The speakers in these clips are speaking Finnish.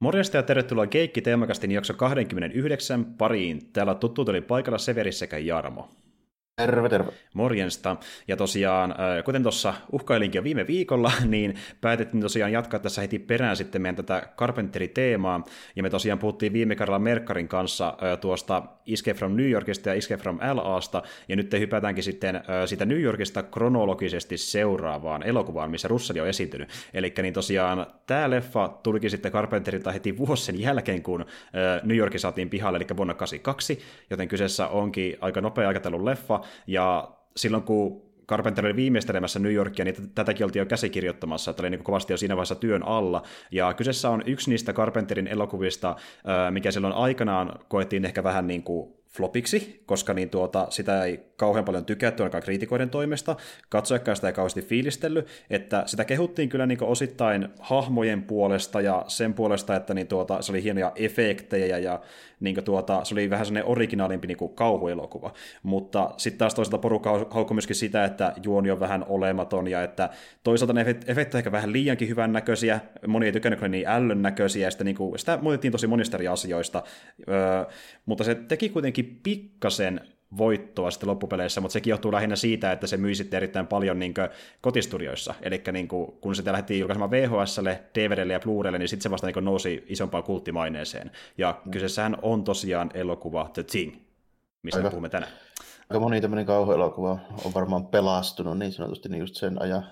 Morjesta ja tervetuloa Keikki Teemakastin jakso 29 pariin. Täällä tuttu tuli paikalla Severi sekä Jarmo. Terve, terve. Morjensta. Ja tosiaan, äh, kuten tuossa uhkailinkin jo viime viikolla, niin päätettiin tosiaan jatkaa tässä heti perään sitten meidän tätä Carpenteri-teemaa. Ja me tosiaan puhuttiin viime kerralla Merkarin kanssa äh, tuosta Escape from New Yorkista ja Escape from LAsta. Ja nyt te hypätäänkin sitten äh, siitä New Yorkista kronologisesti seuraavaan elokuvaan, missä Russell on esiintynyt. Eli niin tosiaan tämä leffa tulikin sitten Carpenterilta heti vuosi sen jälkeen, kun New Yorkin saatiin pihalle, eli vuonna 82, joten kyseessä onkin aika nopea aikataulun leffa, ja silloin kun Carpenter oli viimeistelemässä New Yorkia, niin tätäkin oltiin jo käsikirjoittamassa, että oli niin kovasti jo siinä vaiheessa työn alla. Ja kyseessä on yksi niistä Carpenterin elokuvista, mikä silloin aikanaan koettiin ehkä vähän niin kuin flopiksi, koska niin tuota, sitä ei kauhean paljon tykätty ainakaan kriitikoiden toimesta, katsojakaan sitä ei kauheasti fiilistellyt, että sitä kehuttiin kyllä niin osittain hahmojen puolesta ja sen puolesta, että niin tuota, se oli hienoja efektejä ja niin tuota, se oli vähän sellainen originaalimpi niin kauhuelokuva, mutta sitten taas toisaalta porukka haukkui myöskin sitä, että juoni on vähän olematon ja että toisaalta ne efektit ehkä vähän liiankin hyvän näköisiä, moni ei tykännyt niin ällön näköisiä ja sitä, niin kuin, sitä muutettiin tosi monista eri asioista, öö, mutta se teki kuitenkin pikkasen voittoa sitten loppupeleissä, mutta sekin johtuu lähinnä siitä, että se myi sitten erittäin paljon niin kotistudioissa. Eli niin kuin, kun sitä lähdettiin julkaisemaan VHSlle, DVDlle ja Blu-raylle, niin sitten se vasta niin nousi isompaan kulttimaineeseen. Ja mm. kyseessähän on tosiaan elokuva The Thing, mistä Aika. me puhumme tänään. Aika moni tämmöinen kauhuelokuva on varmaan pelastunut niin sanotusti niin just sen ajan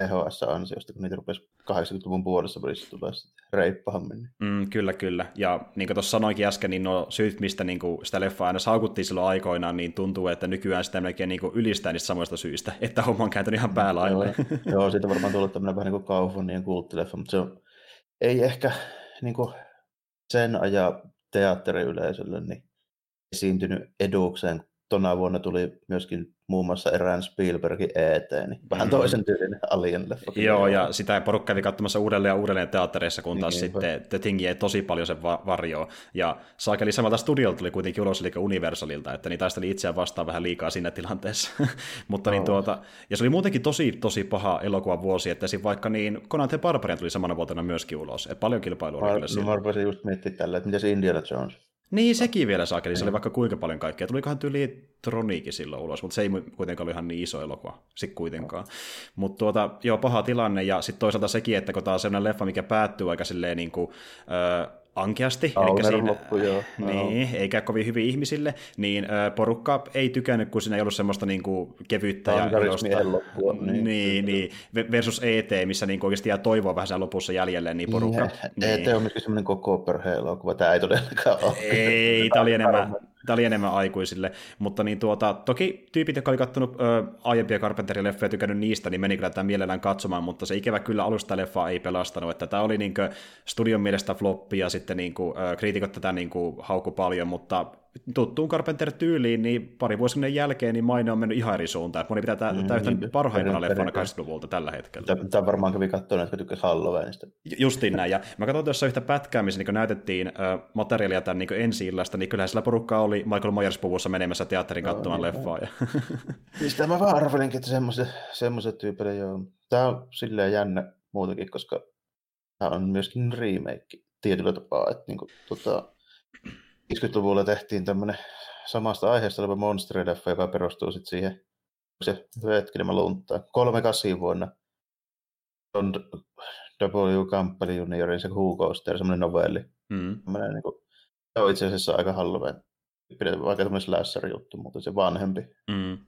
EHS-ansiosta, kun niitä rupesi 80-luvun puolessa välissä tulee reippaammin. Mm, kyllä, kyllä. Ja niin kuin tuossa sanoinkin äsken, niin no syyt, mistä niin kuin sitä leffaa aina saukuttiin silloin aikoinaan, niin tuntuu, että nykyään sitä melkein niin kuin ylistää niistä samoista syistä, että homma on kääntynyt ihan päälailleen. Joo, joo, siitä varmaan tullut tämmöinen vähän niin kuin kaupunnin kulttileffa, mutta se on, ei ehkä niin kuin sen ajan teatteriyleisölle niin esiintynyt edukseen tona vuonna tuli myöskin muun muassa erään Spielbergin ET, niin vähän mm. toisen tyylinen Alien leffa. Joo, ja sitä porukka kävi katsomassa uudelleen ja uudelleen teattereissa, kun taas niin, sitten The Thing ei tosi paljon sen va- varjoa. Ja saakeli samalta studiolta tuli kuitenkin ulos, eli Universalilta, että niin taisteli itseään vastaan vähän liikaa siinä tilanteessa. Mutta niin tuota, ja se oli muutenkin tosi, tosi paha elokuva vuosi, että siinä vaikka niin Conan the Barbarian tuli samana vuotena myöskin ulos. Että paljon kilpailua oli kyllä siinä. Mä just miettiä tällä, että mitä se Indiana Jones niin, sekin vielä saakeli. Se oli vaikka kuinka paljon kaikkea. Tulikohan tyyli Troniikin silloin ulos, mutta se ei kuitenkaan ollut ihan niin iso elokuva. Sitten kuitenkaan. Mutta tuota, joo, paha tilanne. Ja sitten toisaalta sekin, että kun tämä on sellainen leffa, mikä päättyy aika silleen niin kuin, ankeasti, eli siinä, loppu, joo. Niin, eikä kovin hyvin ihmisille, niin porukka ei tykännyt, kun siinä ei ollut semmoista niin kuin, kevyyttä ja. Loppua, niin, niin, niin, versus ET, missä niin kuin, oikeasti jää toivoa vähän sen lopussa jäljelle, niin porukka... niin. ET on myöskin semmoinen koko perheen elokuva, tämä ei todellakaan ole. Ei, tämä oli enemmän, Tämä oli enemmän aikuisille, mutta niin tuota, toki tyypit, jotka oli kattonut ö, aiempia Carpenterin leffoja ja tykännyt niistä, niin meni kyllä tämän mielellään katsomaan, mutta se ikävä kyllä alusta leffa ei pelastanut, että tämä oli niin studion mielestä floppi ja sitten niin kuin, ö, kriitikot tätä niin kuin, hauku paljon, mutta tuttuun Carpenter-tyyliin, niin pari vuosien jälkeen niin maine on mennyt ihan eri suuntaan. Moni pitää mm, täyttä niin, parhaimpana leffana 80-luvulta tällä hetkellä. Tämä varmaan kävi katsoa, että tykkäsi Halloweenista. Justiin näin. Ja mä katsoin tuossa yhtä pätkää, missä niin näytettiin äh, materiaalia tämän niin ensi-illasta, niin kyllähän sillä porukkaa oli Michael Myers-puvussa menemässä teatterin katsomaan no, leffaa. Ja... Mistä mä vaan arvelinkin, että semmoiset, semmoiset tyypille joo. Tämä on silleen jännä muutenkin, koska tämä on myöskin remake tietyllä tapaa. Että niin kuin, tota, 50-luvulla tehtiin tämmöinen samasta aiheesta oleva monsterileffa, joka perustuu sitten siihen, se hetkinen mä lunttaan, 38 vuonna on W. Campbell juniorin se Who Coaster, semmoinen novelli. Mm. niin kuin, se on itse asiassa aika Halloween. Pidetään vaikka tämmöinen slasher juttu, mutta se vanhempi. Mm.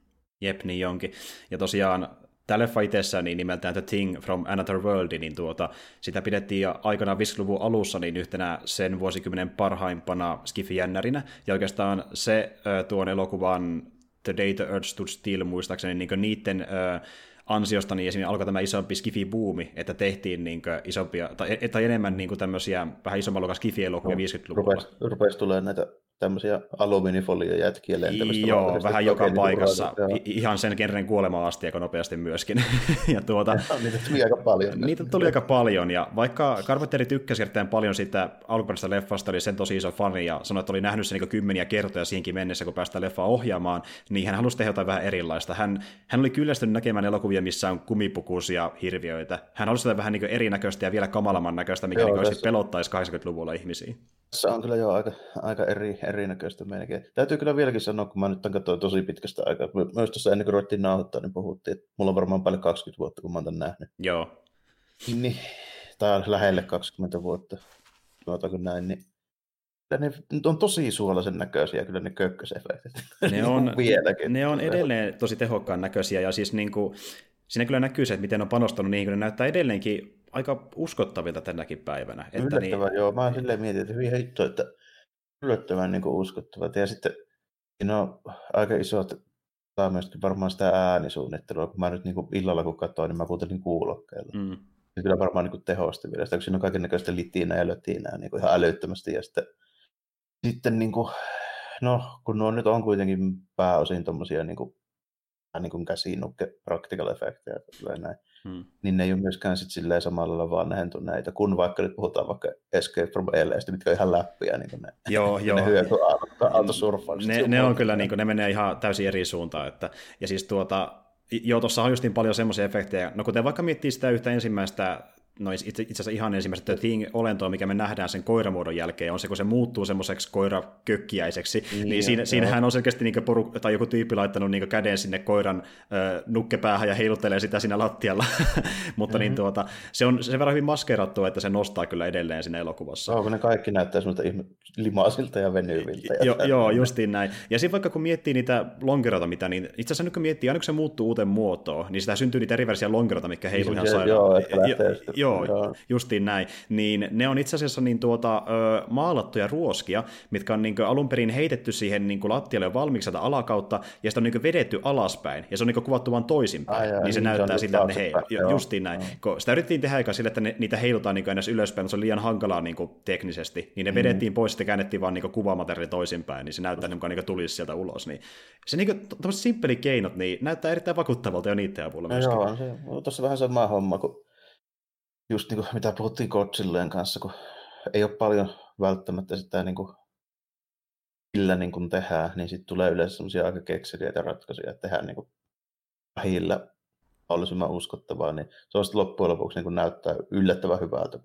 Jep, niin jonkin. Ja tosiaan tämä leffa itsessään niin nimeltään The Thing from Another World, niin tuota, sitä pidettiin aikanaan 50-luvun alussa niin yhtenä sen vuosikymmenen parhaimpana skifijännärinä, ja oikeastaan se tuon elokuvan The Day the Earth Stood Still muistaakseni niin niiden ö, ansiosta niin esimerkiksi alkoi tämä isompi skifi-buumi, että tehtiin niin isompia, tai, tai enemmän niin tämmöisiä vähän isomman luokan skifi-elokuvia no, 50-luvulla. Rupesi, rupesi tulemaan näitä tämmöisiä alumiinifolio-jätkiä lentämistä. Joo, vähän joka paikassa. Niin ihan sen kerran kuolema asti aika nopeasti myöskin. ja tuota, niitä tuli aika paljon. Niitä tuli aika paljon, ja vaikka Carpenteri tykkäsi erittäin paljon siitä alkuperäisestä leffasta, oli sen tosi iso fani, ja sanoi, että oli nähnyt sen niin kymmeniä kertoja siihenkin mennessä, kun päästään leffaa ohjaamaan, niin hän halusi tehdä jotain vähän erilaista. Hän, hän oli kyllästynyt näkemään elokuvia, missä on kumipukuisia hirviöitä. Hän halusi sitä vähän niin erinäköistä ja vielä kamalamman näköistä, mikä Joo, niin tässä... pelottaisi 80-luvulla ihmisiä. Se on kyllä jo aika, aika eri, erinäköistä melkein. Täytyy kyllä vieläkin sanoa, kun mä nyt katsoin tosi pitkästä aikaa. Myös tuossa ennen kuin ruvettiin nauhoittaa, niin puhuttiin, että mulla on varmaan paljon 20 vuotta, kun mä oon tämän nähnyt. Joo. Niin, tai lähelle 20 vuotta, sanotaanko näin, niin ne on tosi suolaisen näköisiä kyllä ne kökkösefektit. Ne on, Vieläkin. ne on edelleen tosi tehokkaan näköisiä ja siis niin kuin, siinä kyllä näkyy se, että miten on panostanut niihin, kun ne näyttää edelleenkin aika uskottavilta tänäkin päivänä. Että Yllättävän, niin... joo. Mä silleen mietin, että hyvin heitto, että yllättävän niin uskottavat. Ja sitten siinä on aika isot saa myöskin varmaan sitä äänisuunnittelua, kun mä nyt niin kuin illalla kun katsoin, niin mä kuuntelin kuulokkeella. Mm. Ja kyllä varmaan niin tehosti vielä, sitä, kun siinä on kaikenlaista litiinää ja lötiinää niin kuin ihan älyttömästi. Ja sitten, sitten niin kuin, no, kun nuo nyt on kuitenkin pääosin tuommoisia niin kuin, niin kuin käsinukke practical effektejä, näin, hmm. niin ne ei ole myöskään sit silleen samalla lailla vaan näitä, kun vaikka nyt puhutaan vaikka Escape from LAstä, mitkä on ihan läppiä, niin ne, joo, joo. ne hyötyaaltosurfaukset. Ne, ne on kyllä, niin kuin, ne menee ihan täysin eri suuntaan, että, ja siis tuota, Joo, tuossa on justiin paljon semmoisia efektejä. No kuten vaikka miettii sitä yhtä ensimmäistä no itse, itse asiassa ihan ensimmäistä Thing-olentoa, mikä me nähdään sen koiramuodon jälkeen, on se, kun se muuttuu semmoiseksi koirakökkiäiseksi, niin, niin siinä, siinähän on selkeästi niin poru, tai joku tyyppi laittanut niin käden sinne koiran ö, nukkepäähän ja heiluttelee sitä siinä lattialla, mutta mm-hmm. niin mhm. tuota, se on sen verran hyvin maskerattu, että se nostaa kyllä edelleen siinä elokuvassa. Joo, kun ne kaikki näyttää semmoista limaasilta ja venyviltä. Ja jo, joo, justiin näin. Ja sitten vaikka kun miettii niitä lonkeroita, mitä, niin itse asiassa nyt kun miettii, aina kun se muuttuu uuteen muotoon, niin sitä syntyy niitä eri versioita lonkeroita, mikä heiluu ihan sairaan. Joo, että jo, Joo, Joo, justiin näin. Niin ne on itse asiassa niin tuota, ö, maalattuja ruoskia, mitkä on niin alun perin heitetty siihen niin lattialle valmiiksi alakautta, ja sitä on niin vedetty alaspäin, ja se on niin kuvattu vain toisinpäin, Ai, niin se niin näyttää siltä, että ne hei, jo, justiin näin. Joo. Sitä yritettiin tehdä aika sille, että ne, niitä heilutaan niin edes ylöspäin, mutta se on liian hankalaa niin teknisesti, niin ne mm. vedettiin pois ja käännettiin vaan niin kuvamateriaali toisinpäin, niin se näyttää, niin niin tulisi sieltä ulos. Niin se niin kuin, simppeli keinot niin näyttää erittäin vakuuttavalta jo niiden avulla myöskin. Joo, se, tuossa vähän sama homma kuin just niin kuin, mitä puhuttiin Godzilleen kanssa, kun ei ole paljon välttämättä sitä niin kuin, millä niin kuin tehdään, niin sitten tulee yleensä sellaisia aika kekseliäitä ratkaisuja, että tehdään niin kuin, vähillä mahdollisimman uskottavaa, niin se on sitten loppujen lopuksi niin kuin, näyttää yllättävän hyvältä,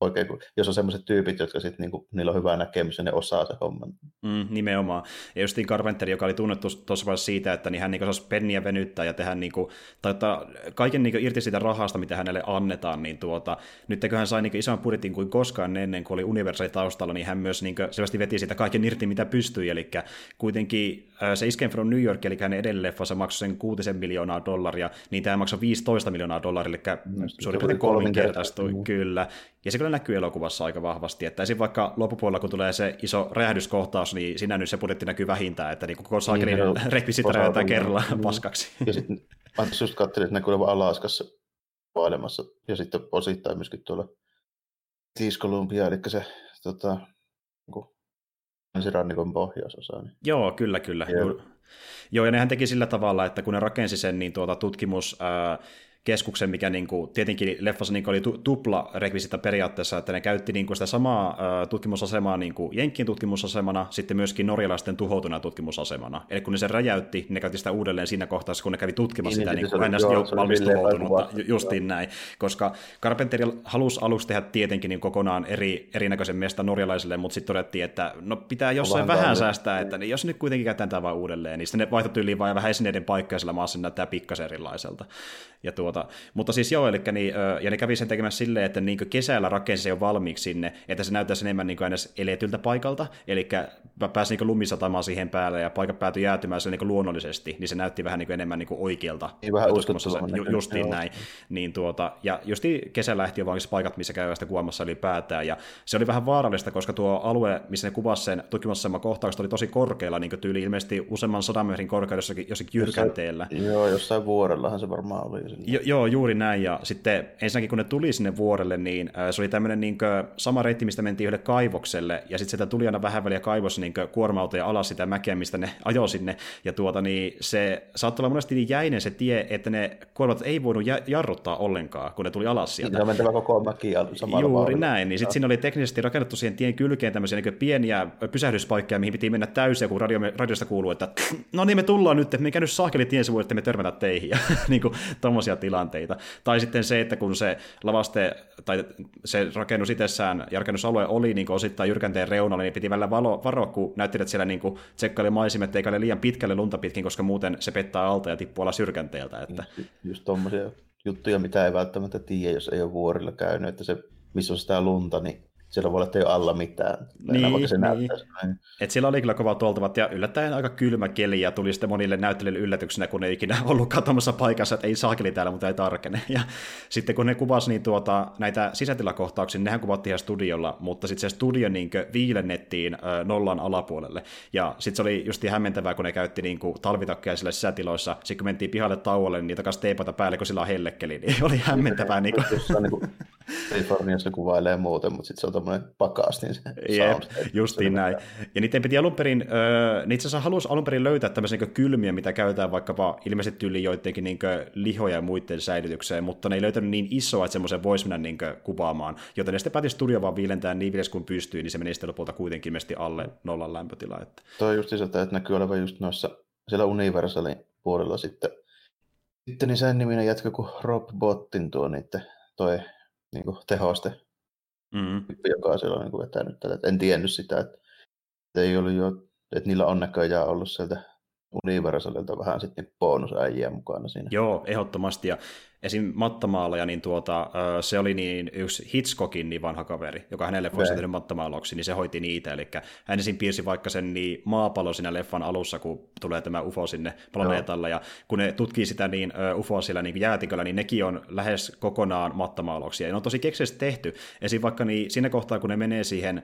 oikein, kun, jos on semmoiset tyypit, jotka sitten niinku, niillä on hyvä näkemys ja ne osaa se homman. Mm, nimenomaan. Ja justiin Carpenter, joka oli tunnettu tuossa vaiheessa siitä, että niin hän niinku osasi penniä venyttää ja tehdä niinku, tai ottaa kaiken niinku irti siitä rahasta, mitä hänelle annetaan, niin tuota, nyt kun hän sai niinku ison budjetin kuin koskaan ennen kuin oli Universal taustalla, niin hän myös niinku selvästi veti siitä kaiken irti, mitä pystyi, eli kuitenkin äh, se Escape from New York, eli hänen edellinen leffansa maksoi sen 6 miljoonaa dollaria, niin tämä maksoi 15 miljoonaa dollaria, eli mm, suurin piirtein kolminkertaistui, kyllä. Ja se kyllä näkyy elokuvassa aika vahvasti, että esim. vaikka loppupuolella, kun tulee se iso räjähdyskohtaus, niin siinä nyt se budjetti näkyy vähintään, että niin koko saakelin niin, rekvisita räjäytetään kerralla niin. paskaksi. Ja sitten mä just katselin, että ne kuulemma Alaskassa maailmassa, ja sitten osittain myöskin tuolla Tiiskolumpia, eli se tota, niin länsirannikon pohjoisosa. Niin. Joo, kyllä, kyllä. Joo. Joo, ja nehän teki sillä tavalla, että kun ne rakensi sen niin tuota, tutkimus, ää, keskuksen, mikä niin kuin, tietenkin leffassa niin kuin oli tu- tupla rekvisita periaatteessa, että ne käytti niin kuin sitä samaa uh, tutkimusasemaa niin kuin Jenkkien tutkimusasemana, sitten myöskin norjalaisten tuhoutuna tutkimusasemana. Eli kun ne sen räjäytti, niin ne käytti sitä uudelleen siinä kohtaa, kun ne kävi tutkimassa niin, sitä niin, niin kuin jo valmis tuhoutunutta, justiin näin. Koska Carpenter halusi aluksi tehdä tietenkin niin kokonaan eri, erinäköisen mesta norjalaisille, mutta sitten todettiin, että no pitää jossain vähän, vähän säästää, että niin jos nyt kuitenkin käytetään tämä vaan uudelleen, niin sitten ne vaihtotyyliin vaan vähän esineiden paikkaa sillä maassa näyttää pikkasen erilaiselta. Ja tuota, mutta siis joo, eli niin, ja ne kävi sen tekemässä silleen, että niin kesällä rakensi se jo valmiiksi sinne, että se näyttäisi enemmän niin edes eletyltä paikalta, eli pääsi niin lumisatamaan siihen päälle ja paikat päätyi jäätymään se niin luonnollisesti, niin se näytti vähän niin enemmän niin oikealta. Niin vähän uskottavalta. Ju, justiin joo. näin. Niin tuota, ja justiin kesä lähti jo paikat, missä käy sitä kuvaamassa ylipäätään, ja se oli vähän vaarallista, koska tuo alue, missä ne kuvasi sen tutkimusaseman kohtaukset, oli tosi korkealla, niin tyyli ilmeisesti useamman sadan metrin korkeudessa jossakin jyrkänteellä. Joo, jossain vuorellahan se varmaan oli. Jo, joo, juuri näin. Ja sitten ensinnäkin kun ne tuli sinne vuorelle, niin se oli tämmöinen niin sama reitti, mistä mentiin yhdelle kaivokselle, ja sitten sieltä tuli aina vähän väliä kaivos niin kuorma-autoja alas sitä mäkeä, mistä ne ajoi sinne, ja tuota, niin se saattoi olla monesti niin jäinen se tie, että ne kuormat ei voinut jarruttaa ollenkaan, kun ne tuli alas sieltä. Niin, on mentävä koko mäki samalla Juuri vauhdilla. näin, niin sitten siinä oli teknisesti rakennettu siihen tien kylkeen tämmöisiä niin pieniä pysähdyspaikkoja, mihin piti mennä täysin, kun radio, radiosta kuuluu, että no niin me tullaan nyt, että mikä nyt saakeli tien sivuille, että me törmätä teihin, ja niin kuin tommosia tilanteita. Tai sitten se, että kun se lavaste, tai se rakennus itsessään ja rakennusalue oli niin osittain jyrkänteen reunalla, niin piti välillä valo, varoa, kun näyttelijät siellä niin tsekkaili maisimet, eikä ole liian pitkälle lunta pitkin, koska muuten se pettää alta ja tippuu alas jyrkänteeltä. Että... Just, tommosia juttuja, mitä ei välttämättä tiedä, jos ei ole vuorilla käynyt, että se, missä on sitä lunta, niin siellä voi olla, että ei ole alla mitään. Niin, se niin. Et siellä oli kyllä kovat oltavat ja yllättäen aika kylmä keli ja tuli sitten monille näyttelijöille yllätyksenä, kun ei ikinä ollut katsomassa paikassa, että ei saakeli täällä, mutta ei tarkene. Ja sitten kun ne kuvasi niin tuota, näitä sisätilakohtauksia, niin nehän kuvattiin ihan studiolla, mutta sitten se studio niin viilennettiin nollan alapuolelle. Ja sitten se oli just hämmentävää, kun ne käytti niin talvitakkeja sillä sisätiloissa. Sitten kun mentiin pihalle tauolle, niin niitä kanssa teipata päälle, kun sillä on hellekeli, niin oli hämmentävää. Niin kuin... niin kuin Californiassa kuvailee muuten, mutta sitten se on tuommoinen pakastin se Jep, justiin näin. Ja niiden piti alun perin, äh, itse asiassa halusi alun perin löytää tämmöisiä niin kylmiä, mitä käytetään vaikkapa ilmeisesti tyyliin joidenkin niin lihoja ja muiden säilytykseen, mutta ne ei löytänyt niin isoa, että semmoisen voisi mennä niin kuvaamaan. Joten ne sitten päätti studio vaan viilentää niin viides kuin pystyy, niin se meni sitten lopulta kuitenkin ilmeisesti alle nollan lämpötila. Että... Tuo on just se, että näkyy olevan just noissa siellä Universalin puolella sitten. Sitten niin sen niminen jätkä kuin Rob Bottin tuo niiden toi niin kuin tehoste, mm. joka on niin kuin vetänyt tätä. En tiennyt sitä, että, että ei ollut jo, että niillä on näköjään ollut sieltä Universalilta vähän sitten bonusäijiä mukana siinä. Joo, ehdottomasti. Ja esim. mattamaalaja, niin tuota, se oli niin yksi Hitchcockin niin vanha kaveri, joka hänelle voisi tehnyt mattamaalauksia, niin se hoiti niitä. Eli hän esim. piirsi vaikka sen niin maapallo siinä leffan alussa, kun tulee tämä UFO sinne planeetalle. Ja kun ne tutkii sitä niin UFO siellä niin jäätiköllä, niin nekin on lähes kokonaan mattamaalauksia. Ja ne on tosi keksisesti tehty. Esim. vaikka niin siinä kohtaa, kun ne menee siihen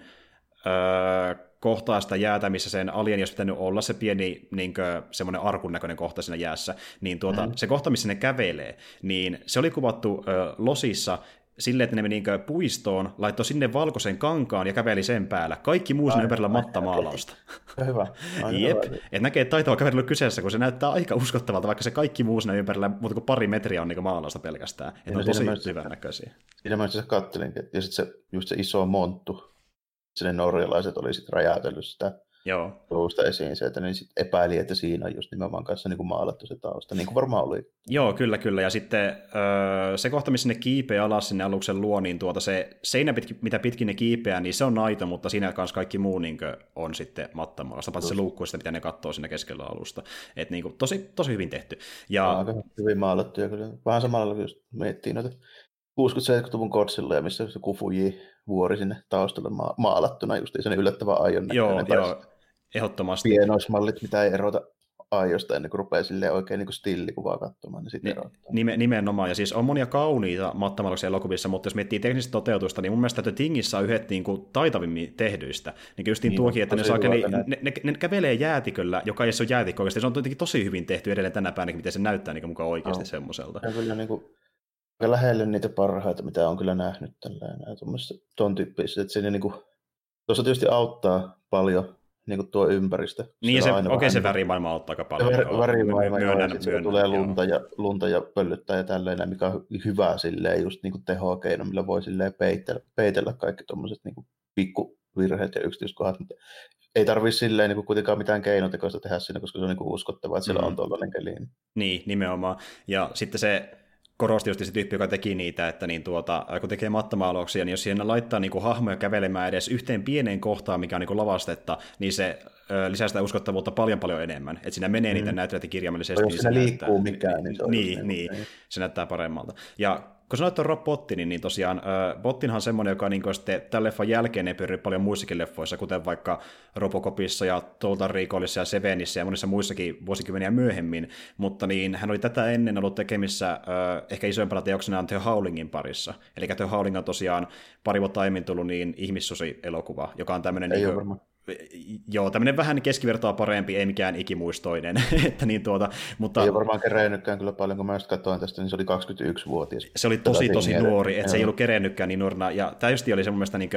öö, kohtaa sitä jäätä, missä sen alien olisi pitänyt olla se pieni niin kuin, semmoinen arkun näköinen kohta siinä jäässä, niin tuota, mm. se kohta, missä ne kävelee, niin se oli kuvattu ö, losissa silleen, että ne meni niin puistoon, laittoi sinne valkoisen kankaan ja käveli sen päällä. Kaikki muu sinne ympärillä mattamaalausta. Hyvä. Jep. Et näkee, että taitava ollut kyseessä, kun se näyttää aika uskottavalta, vaikka se kaikki muu sinne ympärillä muuta kuin pari metriä on niin maalausta pelkästään. Että on tosi hyvän näköisiä. Siinä mä itse kattelinkin, ja sitten se, just se iso monttu, sinne norjalaiset oli sitten räjäytellyt sitä Joo. luusta esiin se, että ne sitten epäili, että siinä on just nimenomaan kanssa niin kuin maalattu se tausta, niin kuin varmaan oli. Joo, kyllä, kyllä. Ja sitten öö, se kohta, missä ne kiipeää alas sinne aluksen luo, niin tuota se seinä, pitki, mitä pitkin ne kiipeää, niin se on naito, mutta siinä kanssa kaikki muu niin on sitten mattamalla. Paitsi se luukku, sitä, mitä ne katsoo sinne keskellä alusta. Et niin kuin, tosi, tosi hyvin tehty. Ja... Aika hyvin maalattu, ja kyllä. Vähän samalla, kun miettii noita 60-70-luvun kotsilla, missä se kufuji vuori sinne taustalle ma- maalattuna, just sen yllättävän aion Joo, joo, ehdottomasti. Pienoismallit, mitä ei erota aiosta ennen kuin rupeaa silleen oikein niin stillikuvaa katsomaan, niin sitten Nime, Nimenomaan, ja siis on monia kauniita mattamaloksia elokuvissa, mutta jos miettii teknistä toteutusta, niin mun mielestä että Tingissä on yhdet niin kuin, taitavimmin tehdyistä. Niin just niin, tuokin, että ne, saa, ne, ne, ne, kävelee jäätiköllä, joka ei ole jäätikko oikeasti. Se on tietenkin tosi hyvin tehty edelleen tänä päivänä, miten se näyttää niin mukaan oikeasti no. semmoiselta. Ja kyllä niin kuin aika lähelle niitä parhaita, mitä on kyllä nähnyt tällä tuon tyyppisissä. Että siinä niin kuin, tuossa tietysti auttaa paljon niin kuin tuo ympäristö. Niin, se, okei, okay, se värimaailma auttaa aika paljon. Se värimaailma, myönnän, joo, myönnän, tulee lunta ja, lunta ja pöllyttää ja tälleen, mikä on hyvä silleen, just niin kuin tehokeino, millä voi silleen peitellä, peitellä kaikki tuommoiset niin pikkuvirheet ja yksityiskohdat, mutta ei tarvitse silleen niin kuin kuitenkaan mitään keinotekoista tehdä siinä, koska se on niin kuin uskottavaa, että siellä mm. on tuollainen keli. Niin, nimenomaan. Ja sitten se korosti just se tyyppi, joka teki niitä, että niin tuota, kun tekee mattamaalauksia, niin jos siihen laittaa niin kuin hahmoja kävelemään edes yhteen pieneen kohtaan, mikä on niin kuin lavastetta, niin se ö, lisää sitä uskottavuutta paljon paljon enemmän. Että siinä menee mm. niitä näyttelijöitä kirjaimellisesti. Jos niin siinä liikkuu näyttää, mikään, niin se on Niin, niin, niin, se näyttää paremmalta. Ja kun sanoit tuon Rob Bottinin, niin tosiaan äh, Bottinhan on semmoinen, joka niin sitten tämän leffan jälkeen ei pyöri paljon muissakin leffoissa, kuten vaikka Robocopissa ja Total Recallissa ja Sevenissä ja monissa muissakin vuosikymmeniä myöhemmin, mutta niin hän oli tätä ennen ollut tekemissä äh, ehkä isoimpana teoksena The Howlingin parissa. Eli The Howling on tosiaan pari vuotta aiemmin tullut niin ihmissusi-elokuva, joka on tämmöinen... Ei niin kuin, joo, tämmöinen vähän keskivertoa parempi, ei mikään ikimuistoinen. että niin tuota, mutta... Ei varmaan kerennytkään kyllä paljon, kun mä just katsoin tästä, niin se oli 21-vuotias. Se oli tosi, tosi nuori, että se ei ollut kerennytkään niin nuorena. Ja tämä just oli se mun mielestä niin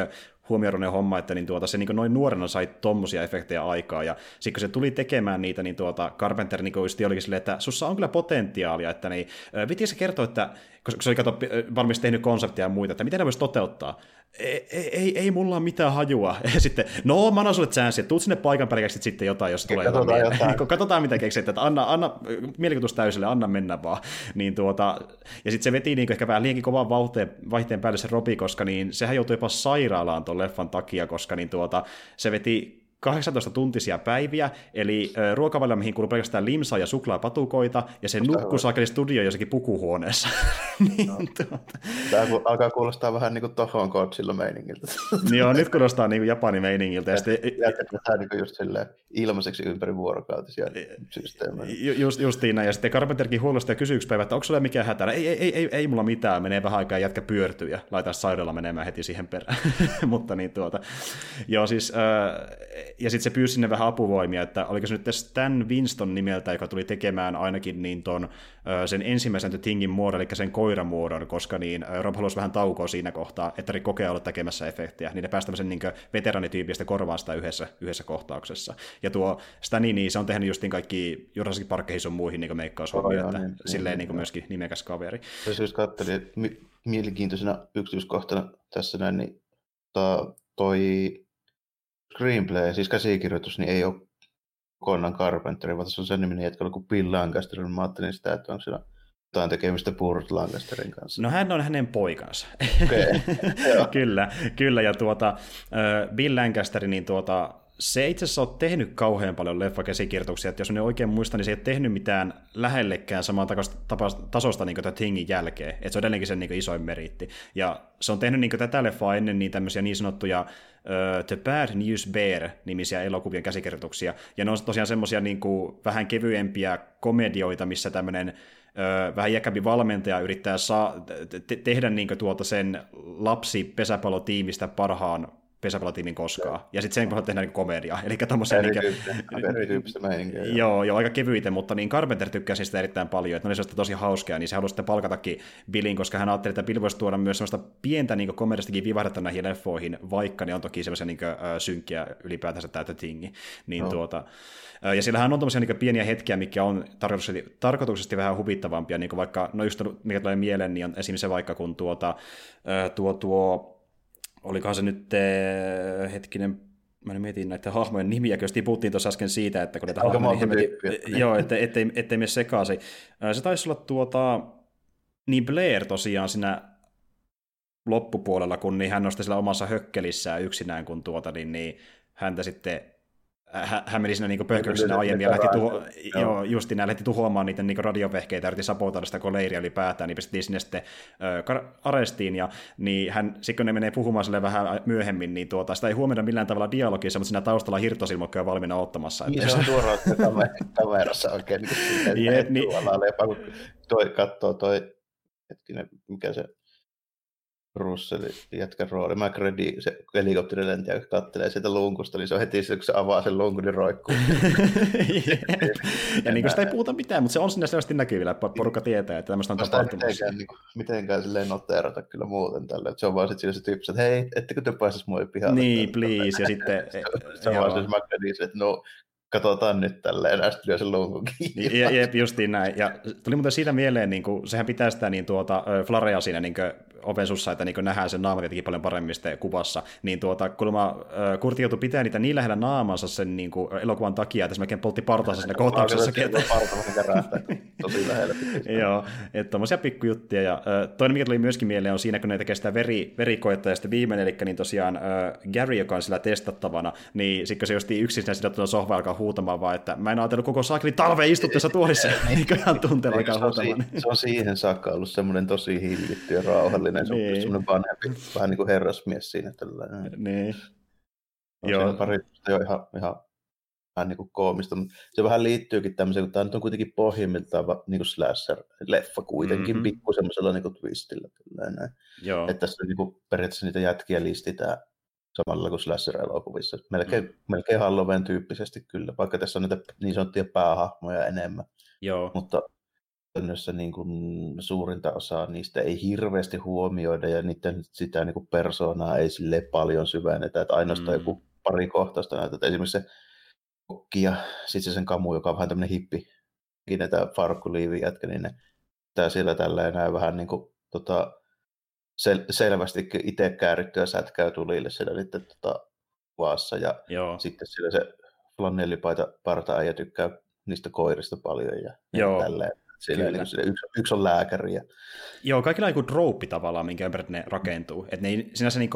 huomioiden homma, että niin tuota, se niin noin nuorena sai tommosia efektejä aikaa. Ja sitten kun se tuli tekemään niitä, niin tuota, Carpenter niin just olikin silleen, että sussa on kyllä potentiaalia, että niin, piti se kertoa, että koska se oli kato, valmis tehnyt konseptia ja muita, että miten ne voisi toteuttaa ei, ei, ei mulla ole mitään hajua. Ja sitten, no mä annan sulle chanssi, että tuut sinne paikan päälle sitten jotain, jos tulee katsotaan jotain. jotain. katsotaan mitä keksit, että anna, anna mielikuvitus täysille, anna mennä vaan. Niin tuota, ja sitten se veti niin ehkä vähän liiankin kovan vaihteen, vaihteen päälle se Robi, koska niin, sehän joutui jopa sairaalaan tuon leffan takia, koska niin tuota, se veti 18 tuntisia päiviä, eli ruokavalio, mihin kuuluu pelkästään limsaa ja suklaapatukoita, ja se nukkuu saakeli studio jossakin pukuhuoneessa. niin, no. tuota. Tämä alkaa kuulostaa vähän niin kuin Tohon Kotsilla meiningiltä. joo, nyt kuulostaa niin kuin Japani meiningiltä. Ja sitten... Jätetään niin just ilmaiseksi ympäri vuorokautisia systeemejä. Just, justiin näin, ja sitten Carpenterkin huolosta ja kysyy yksi päivä, että onko sulla mikään hätä? Ei, ei, ei, ei, ei mulla mitään, menee vähän aikaa jätkä pyörtyy ja laitetaan sairaala menemään heti siihen perään. Mutta niin tuota, joo siis, äh, ja sitten se pyysi sinne vähän apuvoimia, että oliko se nyt Stan Winston nimeltä, joka tuli tekemään ainakin niin ton, sen ensimmäisen The Thingin muodon, eli sen koiramuodon, koska niin Rob halusi vähän taukoa siinä kohtaa, että oli kokea olla tekemässä efektiä, niin ne pääsi tämmöisen niin veteranityypistä korvaan sitä yhdessä, yhdessä kohtauksessa. Ja tuo Stani, niin se on tehnyt justiin kaikki Jurassic Parkeihin on muihin niin meikkaushommia, oh, että niin, silleen niin, niin myöskin nimekäs kaveri. Se siis katselin, että mielenkiintoisena yksityiskohtana tässä näin, niin toi screenplay, siis käsikirjoitus, niin ei ole kokonaan Carpenter, vaan se on sen niminen jätkä kuin Bill Lancaster. Mä ajattelin sitä, että onko siellä jotain tekemistä Burt Lancasterin kanssa. No hän on hänen poikansa. Okay. kyllä, kyllä, ja tuota, Bill Lancaster, niin tuota, se ei itse asiassa ole tehnyt kauhean paljon leffakäsikirjoituksia, että jos ne oikein muistan, niin se ei ole tehnyt mitään lähellekään samaa tasosta niin tämän Thingin jälkeen, että se on edelleenkin sen niin isoin meritti. Ja se on tehnyt niin tätä leffaa ennen niin tämmöisiä niin sanottuja uh, The Bad News Bear-nimisiä elokuvien käsikirjoituksia, ja ne on tosiaan semmoisia niin vähän kevyempiä komedioita, missä tämmöinen vähän iäkämpi valmentaja yrittää saa, te- tehdä niin tuota sen lapsi pesäpallotiimistä parhaan pesäpallotiimin koskaan. Ja sitten sen kohdalla tehdään niin komedia. Eli tommosia... Niin, erityyppistä meininkiä. Joo, joo, aika kevyitä, mutta niin Carpenter tykkäsi sitä erittäin paljon, että ne oli tosi hauskaa, niin se halusi sitten palkatakin Billin, koska hän ajatteli, että Bill voisi tuoda myös sellaista pientä niin komediastakin vivahdetta näihin leffoihin, vaikka ne on toki sellaisia niin synkkiä ylipäätänsä täytä tingi. Niin no. tuota, ja sillähän on tuommoisia niin pieniä hetkiä, mikä on tarkoituksesti, tarkoituksesti vähän huvittavampia, niin vaikka, no just mikä tulee mieleen, niin on esimerkiksi se vaikka, kun tuota, tuo, tuo olikohan se nyt eh, hetkinen, mä nyt mietin näitä hahmojen nimiä, jos puhuttiin tuossa äsken siitä, että kun näitä hahmoja... Niin, joo, ettei, ettei, ettei mene sekaisin. Se taisi olla tuota, niin Blair tosiaan siinä loppupuolella, kun niin hän nosti sillä omassa hökkelissään yksinään, kun tuota, niin, niin häntä sitten hän meni siinä niin pöhköyksenä aiemmin ja lähti, tuho, joo. justi lähti tuhoamaan niitä niin radiovehkeitä, yritti sapotaada sitä, kun leiri oli päätään, niin pistettiin sinne sitten äh, arestiin, ja niin hän, sitten kun ne menee puhumaan sille vähän myöhemmin, niin tuota, sitä ei huomioida millään tavalla dialogissa, mutta siinä taustalla hirtosilmokka on valmiina ottamassa. Niin, se on suoraan kamerassa oikein, niin, kuin, Jep, niin, lepa, kun toi katsoo toi, hetkinen, mikä se Russell jätkän rooli. McReady, se helikopterilentäjä, joka kattelee sieltä lunkusta, niin se on heti se, kun se avaa sen lunkun, niin roikkuu. ja niin kuin sitä ei puhuta mitään, mutta se on sinne selvästi näkyvillä, että porukka tietää, että tämmöistä on tapahtumassa. Mitenkään, niin kuin, mitenkään silleen noteerata kyllä muuten tällä. Se on vaan sitten se tyyppi, että hei, ettekö te pääsisi mua pihalle? Niin, please, ja sitten... se, se on vaan se McReady, että no, katsotaan nyt tälleen, ja sitten lyö sen lunkun kiinni. Jep, justiin näin. Ja tuli muuten siitä mieleen, niin kuin, sehän pitää sitä niin tuota, Flarea siinä niin kuin, oven sussa, että niin nähdään sen naama tietenkin paljon paremmin sitten kuvassa, niin tuota, kuulemma Kurti joutui pitää niitä niin lähellä naamansa sen niin kuin, elokuvan takia, että se melkein poltti partaansa siinä kohtauksessa. tosi lähellä. Joo, että tommosia pikkujuttuja. Ja toinen, mikä tuli myöskin mieleen, on siinä, kun ne tekee sitä veri, verikoetta, ja sitten viimeinen, eli niin tosiaan Gary, joka on sillä testattavana, niin sitten se josti yksin siinä sidottuna sohva alkaa huutamaan vaan, että mä en ajatellut koko saakeli talve istut tässä tuolissa, niin ihan tunteella alkaa huutamaan. Se on siihen saakka ollut semmoinen tosi hillitty ja rauhallinen tällainen, niin. semmoinen vanhempi, vähän niin kuin herrasmies siinä. Tällainen. Niin. On Joo. pari jo ihan, ihan vähän niin kuin koomista, mutta se vähän liittyykin tämmöiseen, kun tämä on kuitenkin pohjimmiltaan niin kuin slasher-leffa kuitenkin, mm-hmm. pikku semmoisella niin kuin twistillä. Tällainen. Joo. Että tässä on niin kuin, periaatteessa niitä jätkiä listitään samalla kuin slasher-elokuvissa. Melkein, mm. melkein Halloween tyyppisesti kyllä, vaikka tässä on niitä niin sanottuja päähahmoja enemmän. Joo. Mutta käytännössä niin kuin suurinta osaa niistä ei hirveästi huomioida ja niiden sitä niin kuin persoonaa ei sille paljon syvennetä, että ainoastaan mm. joku pari kohtausta näytetään. Esimerkiksi se kokki ja sitten se sen kamu, joka on vähän tämmöinen hippi, tämä farkkuliivi jätkä, niin ne tää siellä tällä enää vähän niin kuin, tota, sel- selvästi itse käärittyä sätkää tulille siellä niiden tota, kuvassa. Ja Joo. sitten siellä se flanellipaita parta ja tykkää niistä koirista paljon ja, Joo. tälleen. Sillä, niin sillä yksi, yksi, on lääkäri. Ja... Joo, kaikilla on joku trooppi tavallaan, minkä ympärille ne rakentuu. Että ne ei sinänsä niin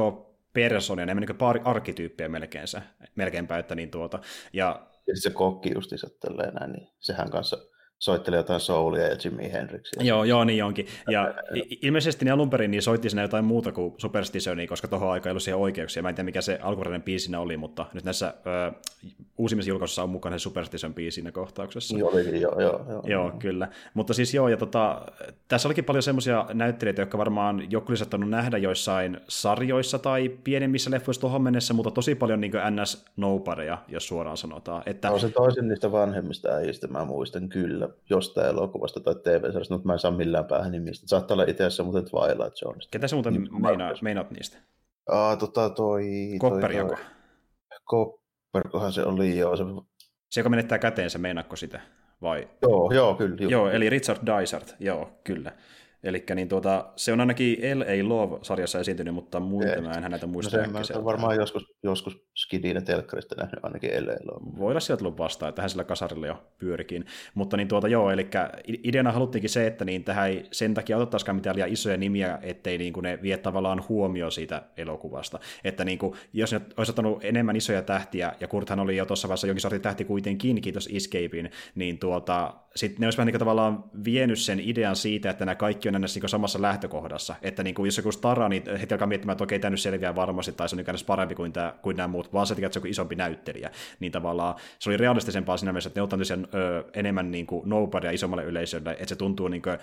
persoonia, ne niin pari arkityyppiä melkeinsä, melkeinpä, että niin tuota. Ja, ja sitten se kokki justiinsa tälleen näin, niin sehän kanssa soittelee jotain soulia ja Jimi Hendrixia. Joo, joo, niin onkin. Ja ilmeisesti niin alun perin niin soitti siinä jotain muuta kuin Superstitionia, koska tuohon aikaan ei ollut siihen oikeuksia. Mä en tiedä, mikä se alkuperäinen biisi siinä oli, mutta nyt näissä ö, uusimmissa julkaisuissa on mukana se Superstition biisi siinä kohtauksessa. Joo, joo, joo, joo. Joo, kyllä. Mutta siis joo, ja tota, tässä olikin paljon semmoisia näyttelijöitä, jotka varmaan joku olisi nähdä joissain sarjoissa tai pienemmissä leffoissa tuohon mennessä, mutta tosi paljon niin ns nopareja, jos suoraan sanotaan. Että... No se toisen niistä vanhemmista äijistä, mä muistan kyllä jostain elokuvasta tai TV-sarjasta, mutta mä en saa millään päähän nimistä. Saattaa olla itse asiassa muuten Twilight Zone. Ketä sä muuten niin, meinaat, meinaat niistä? Aa, tota toi... Kopper joko? Kopperkohan se oli, joo. Se... se joka menettää käteensä, meinaatko sitä? Vai? Joo, joo, kyllä. Joo, joo eli Richard Dysart, joo, kyllä. Eli niin tuota, se on ainakin L.A. Love-sarjassa esiintynyt, mutta muuten mä en häneltä muista no se, varmaan joskus, joskus Skidin telkkarista nähnyt ainakin L.A. Love. Voi olla sieltä tullut vastaan, että hän sillä kasarilla jo pyörikin. Mutta niin tuota, joo, eli ideana haluttiinkin se, että niin tähän ei sen takia otettaisikaan mitään liian isoja nimiä, ettei niin kuin ne vie tavallaan huomioon siitä elokuvasta. Että niin kuin, jos ne olisi ottanut enemmän isoja tähtiä, ja Kurthan oli jo tuossa vaiheessa jonkin sortin tähti kuitenkin, kiitos Escapein, niin tuota, sitten ne olisi vähän niin tavallaan vienyt sen idean siitä, että nämä kaikki on niin samassa lähtökohdassa. Että niin kuin, jos joku stara, niin heti alkaa miettimään, että okei, tämä nyt selviää varmasti, tai se on niin parempi kuin, tämä, kuin nämä muut, vaan se, että se on isompi näyttelijä. Niin tavallaan se oli realistisempaa siinä mielessä, että ne ottanut sen ö, enemmän niin kuin nobodyä isommalle yleisölle, että se tuntuu niin kuin,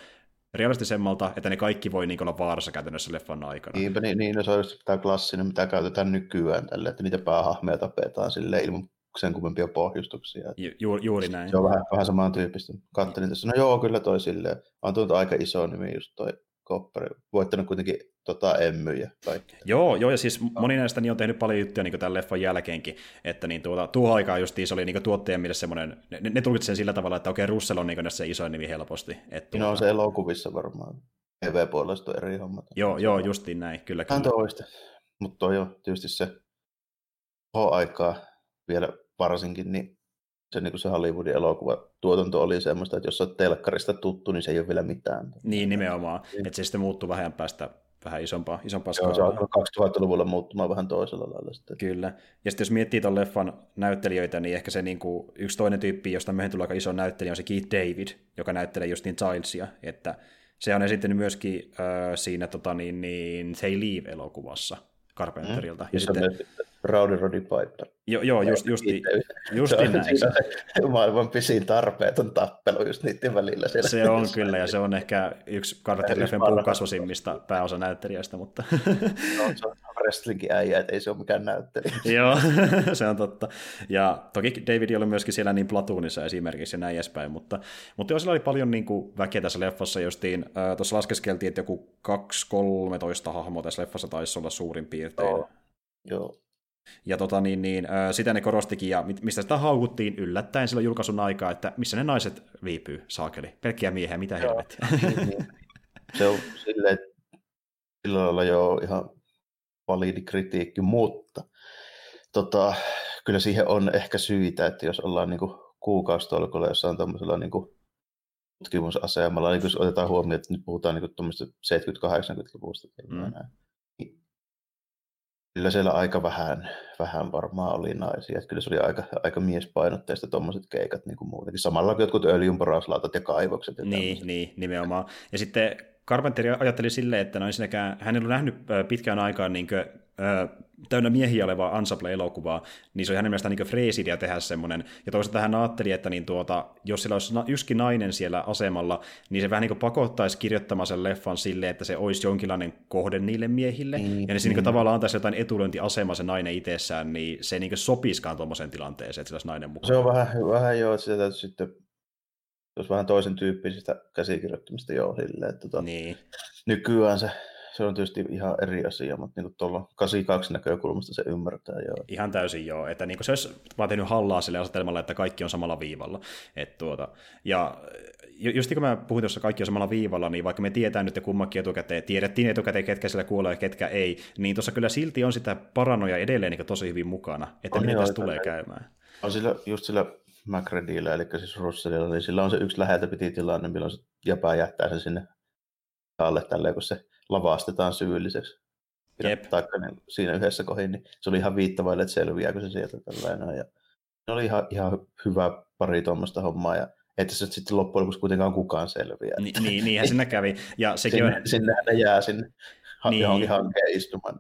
realistisemmalta, että ne kaikki voi niin olla vaarassa käytännössä leffan aikana. Niinpä, niin, niin no se on tämä klassinen, mitä käytetään nykyään tälle, että niitä päähahmeja tapetaan sille ilman sen kummempia pohjustuksia. Ju, juuri näin. Se on vähän, vähän samantyyppistä. Kattelin tässä, no joo, kyllä toi silleen. On tullut aika iso nimi just toi Koppari. Voittanut kuitenkin tota, emmyjä. Kaikki. Joo, joo, ja siis moni näistä niin on tehnyt paljon juttuja niin tämän leffan jälkeenkin, että niin tuota, tuo aikaa just se oli niin tuottajan mielessä semmoinen, ne, ne tulkitsi sen sillä tavalla, että okei, Russell on niin se iso nimi helposti. Että, no on se elokuvissa varmaan. TV-puolesta eri hommat. Joo, joo, justiin näin, kyllä. kyllä. toista. Mutta toi on tietysti se aikaa vielä varsinkin, niin se, niin kuin se Hollywoodin elokuva tuotanto oli semmoista, että jos olet telkkarista tuttu, niin se ei ole vielä mitään. Niin, nimenomaan. Niin. Että se sitten muuttuu vähän päästä vähän isompaa, isompaa Joo, se on 2000-luvulla muuttumaan vähän toisella lailla sitten. Kyllä. Ja sitten jos miettii tuon leffan näyttelijöitä, niin ehkä se niin kuin, yksi toinen tyyppi, josta myöhemmin tulee aika iso näyttelijä, on se Keith David, joka näyttelee justiin Childsia, että se on esiintynyt myöskin äh, siinä tota, niin, niin, They Leave-elokuvassa Carpenterilta. Mm. Ja sitten, Rowdy Roddy Piper. Jo, joo, just, justi, justi näin. Se maailman pisin tarpeeton tappelu just niiden välillä. Siellä. Se on kyllä, ja se on ehkä yksi Carpenterin puukasvasimmista pääosanäyttelijästä, mutta... No, se on wrestlingin äijä, että ei se ole mikään näyttelijä. joo, se on totta. Ja toki David oli myöskin siellä niin Platoonissa esimerkiksi ja näin edespäin, mutta, mutta joo, sillä oli paljon niin kuin, väkeä tässä leffassa justiin. Äh, tuossa laskeskeltiin, että joku 2-13 hahmoa tässä leffassa taisi olla suurin piirtein. Joo. Joo. Ja tota, niin, niin, sitä ne korostikin, ja mistä sitä haukuttiin yllättäen silloin julkaisun aikaa, että missä ne naiset viipyy, saakeli. Pelkkiä miehiä, mitä helvettiä. Niin, niin. Se on silleen, sillä lailla jo ihan validi kritiikki, mutta tota, kyllä siihen on ehkä syitä, että jos ollaan niin kuukausitolkulla jossain tämmöisellä niin tutkimusasemalla, niin jos otetaan huomioon, että nyt puhutaan niin 70-80-luvusta, mm kyllä siellä aika vähän, vähän varmaan oli naisia. Että kyllä se oli aika, aika miespainotteista tuommoiset keikat niin kuin muutenkin. Samalla kuin jotkut öljynporauslautat ja kaivokset. Ja niin, niin, nimenomaan. Ja sitten Carpenter ajatteli silleen, että no ensinnäkään hän ei ollut nähnyt pitkään aikaan niin täynnä miehiä olevaa ensemble-elokuvaa, niin se on hänen mielestään niin freesidia tehdä semmoinen. Ja toisaalta hän ajatteli, että niin tuota, jos sillä olisi yksikin nainen siellä asemalla, niin se vähän niin pakottaisi kirjoittamaan sen leffan silleen, että se olisi jonkinlainen kohde niille miehille. Mm, ja niin se mm. niin tavallaan antaisi jotain etulyöntiasemaa se nainen itsessään, niin se ei niin sopiskaan tuommoiseen tilanteeseen, että sillä olisi nainen mukaan. Se on vähän, vähän joo, että sitä sitten olisi vähän toisen tyyppisistä käsikirjoittamista joo silleen, että tota, niin. nykyään se se on tietysti ihan eri asia, mutta niin tuolla 82 näkökulmasta se ymmärtää. Joo. Ihan täysin joo, että niin se olisi vaan tehnyt hallaa sille asetelmalla, että kaikki on samalla viivalla. Et tuota, ja just kun mä puhuin tuossa kaikki on samalla viivalla, niin vaikka me tietää nyt kummakin etukäteen, tiedettiin etukäteen, ketkä siellä kuolee ja ketkä ei, niin tuossa kyllä silti on sitä paranoja edelleen niin tosi hyvin mukana, että on mitä tässä tulee käymään. On sillä, just sillä McReadillä, eli siis Russellilla, niin sillä on se yksi läheltä piti tilanne, milloin se jäpää jättää sen sinne alle tälleen, kun se lavastetaan syylliseksi. Jep. Taikka niin siinä yhdessä kohdin, niin se oli ihan viittavaille, että selviääkö se sieltä tällainen. Ja se oli ihan, ihan hyvä pari tuommoista hommaa. Ja että se sitten loppujen lopuksi kuitenkaan kukaan selviää. Ni, niin, niinhän sinne kävi. Ja sekin sinne, on... Sinnehän ne jää sinne niin. johonkin hankkeen istumaan.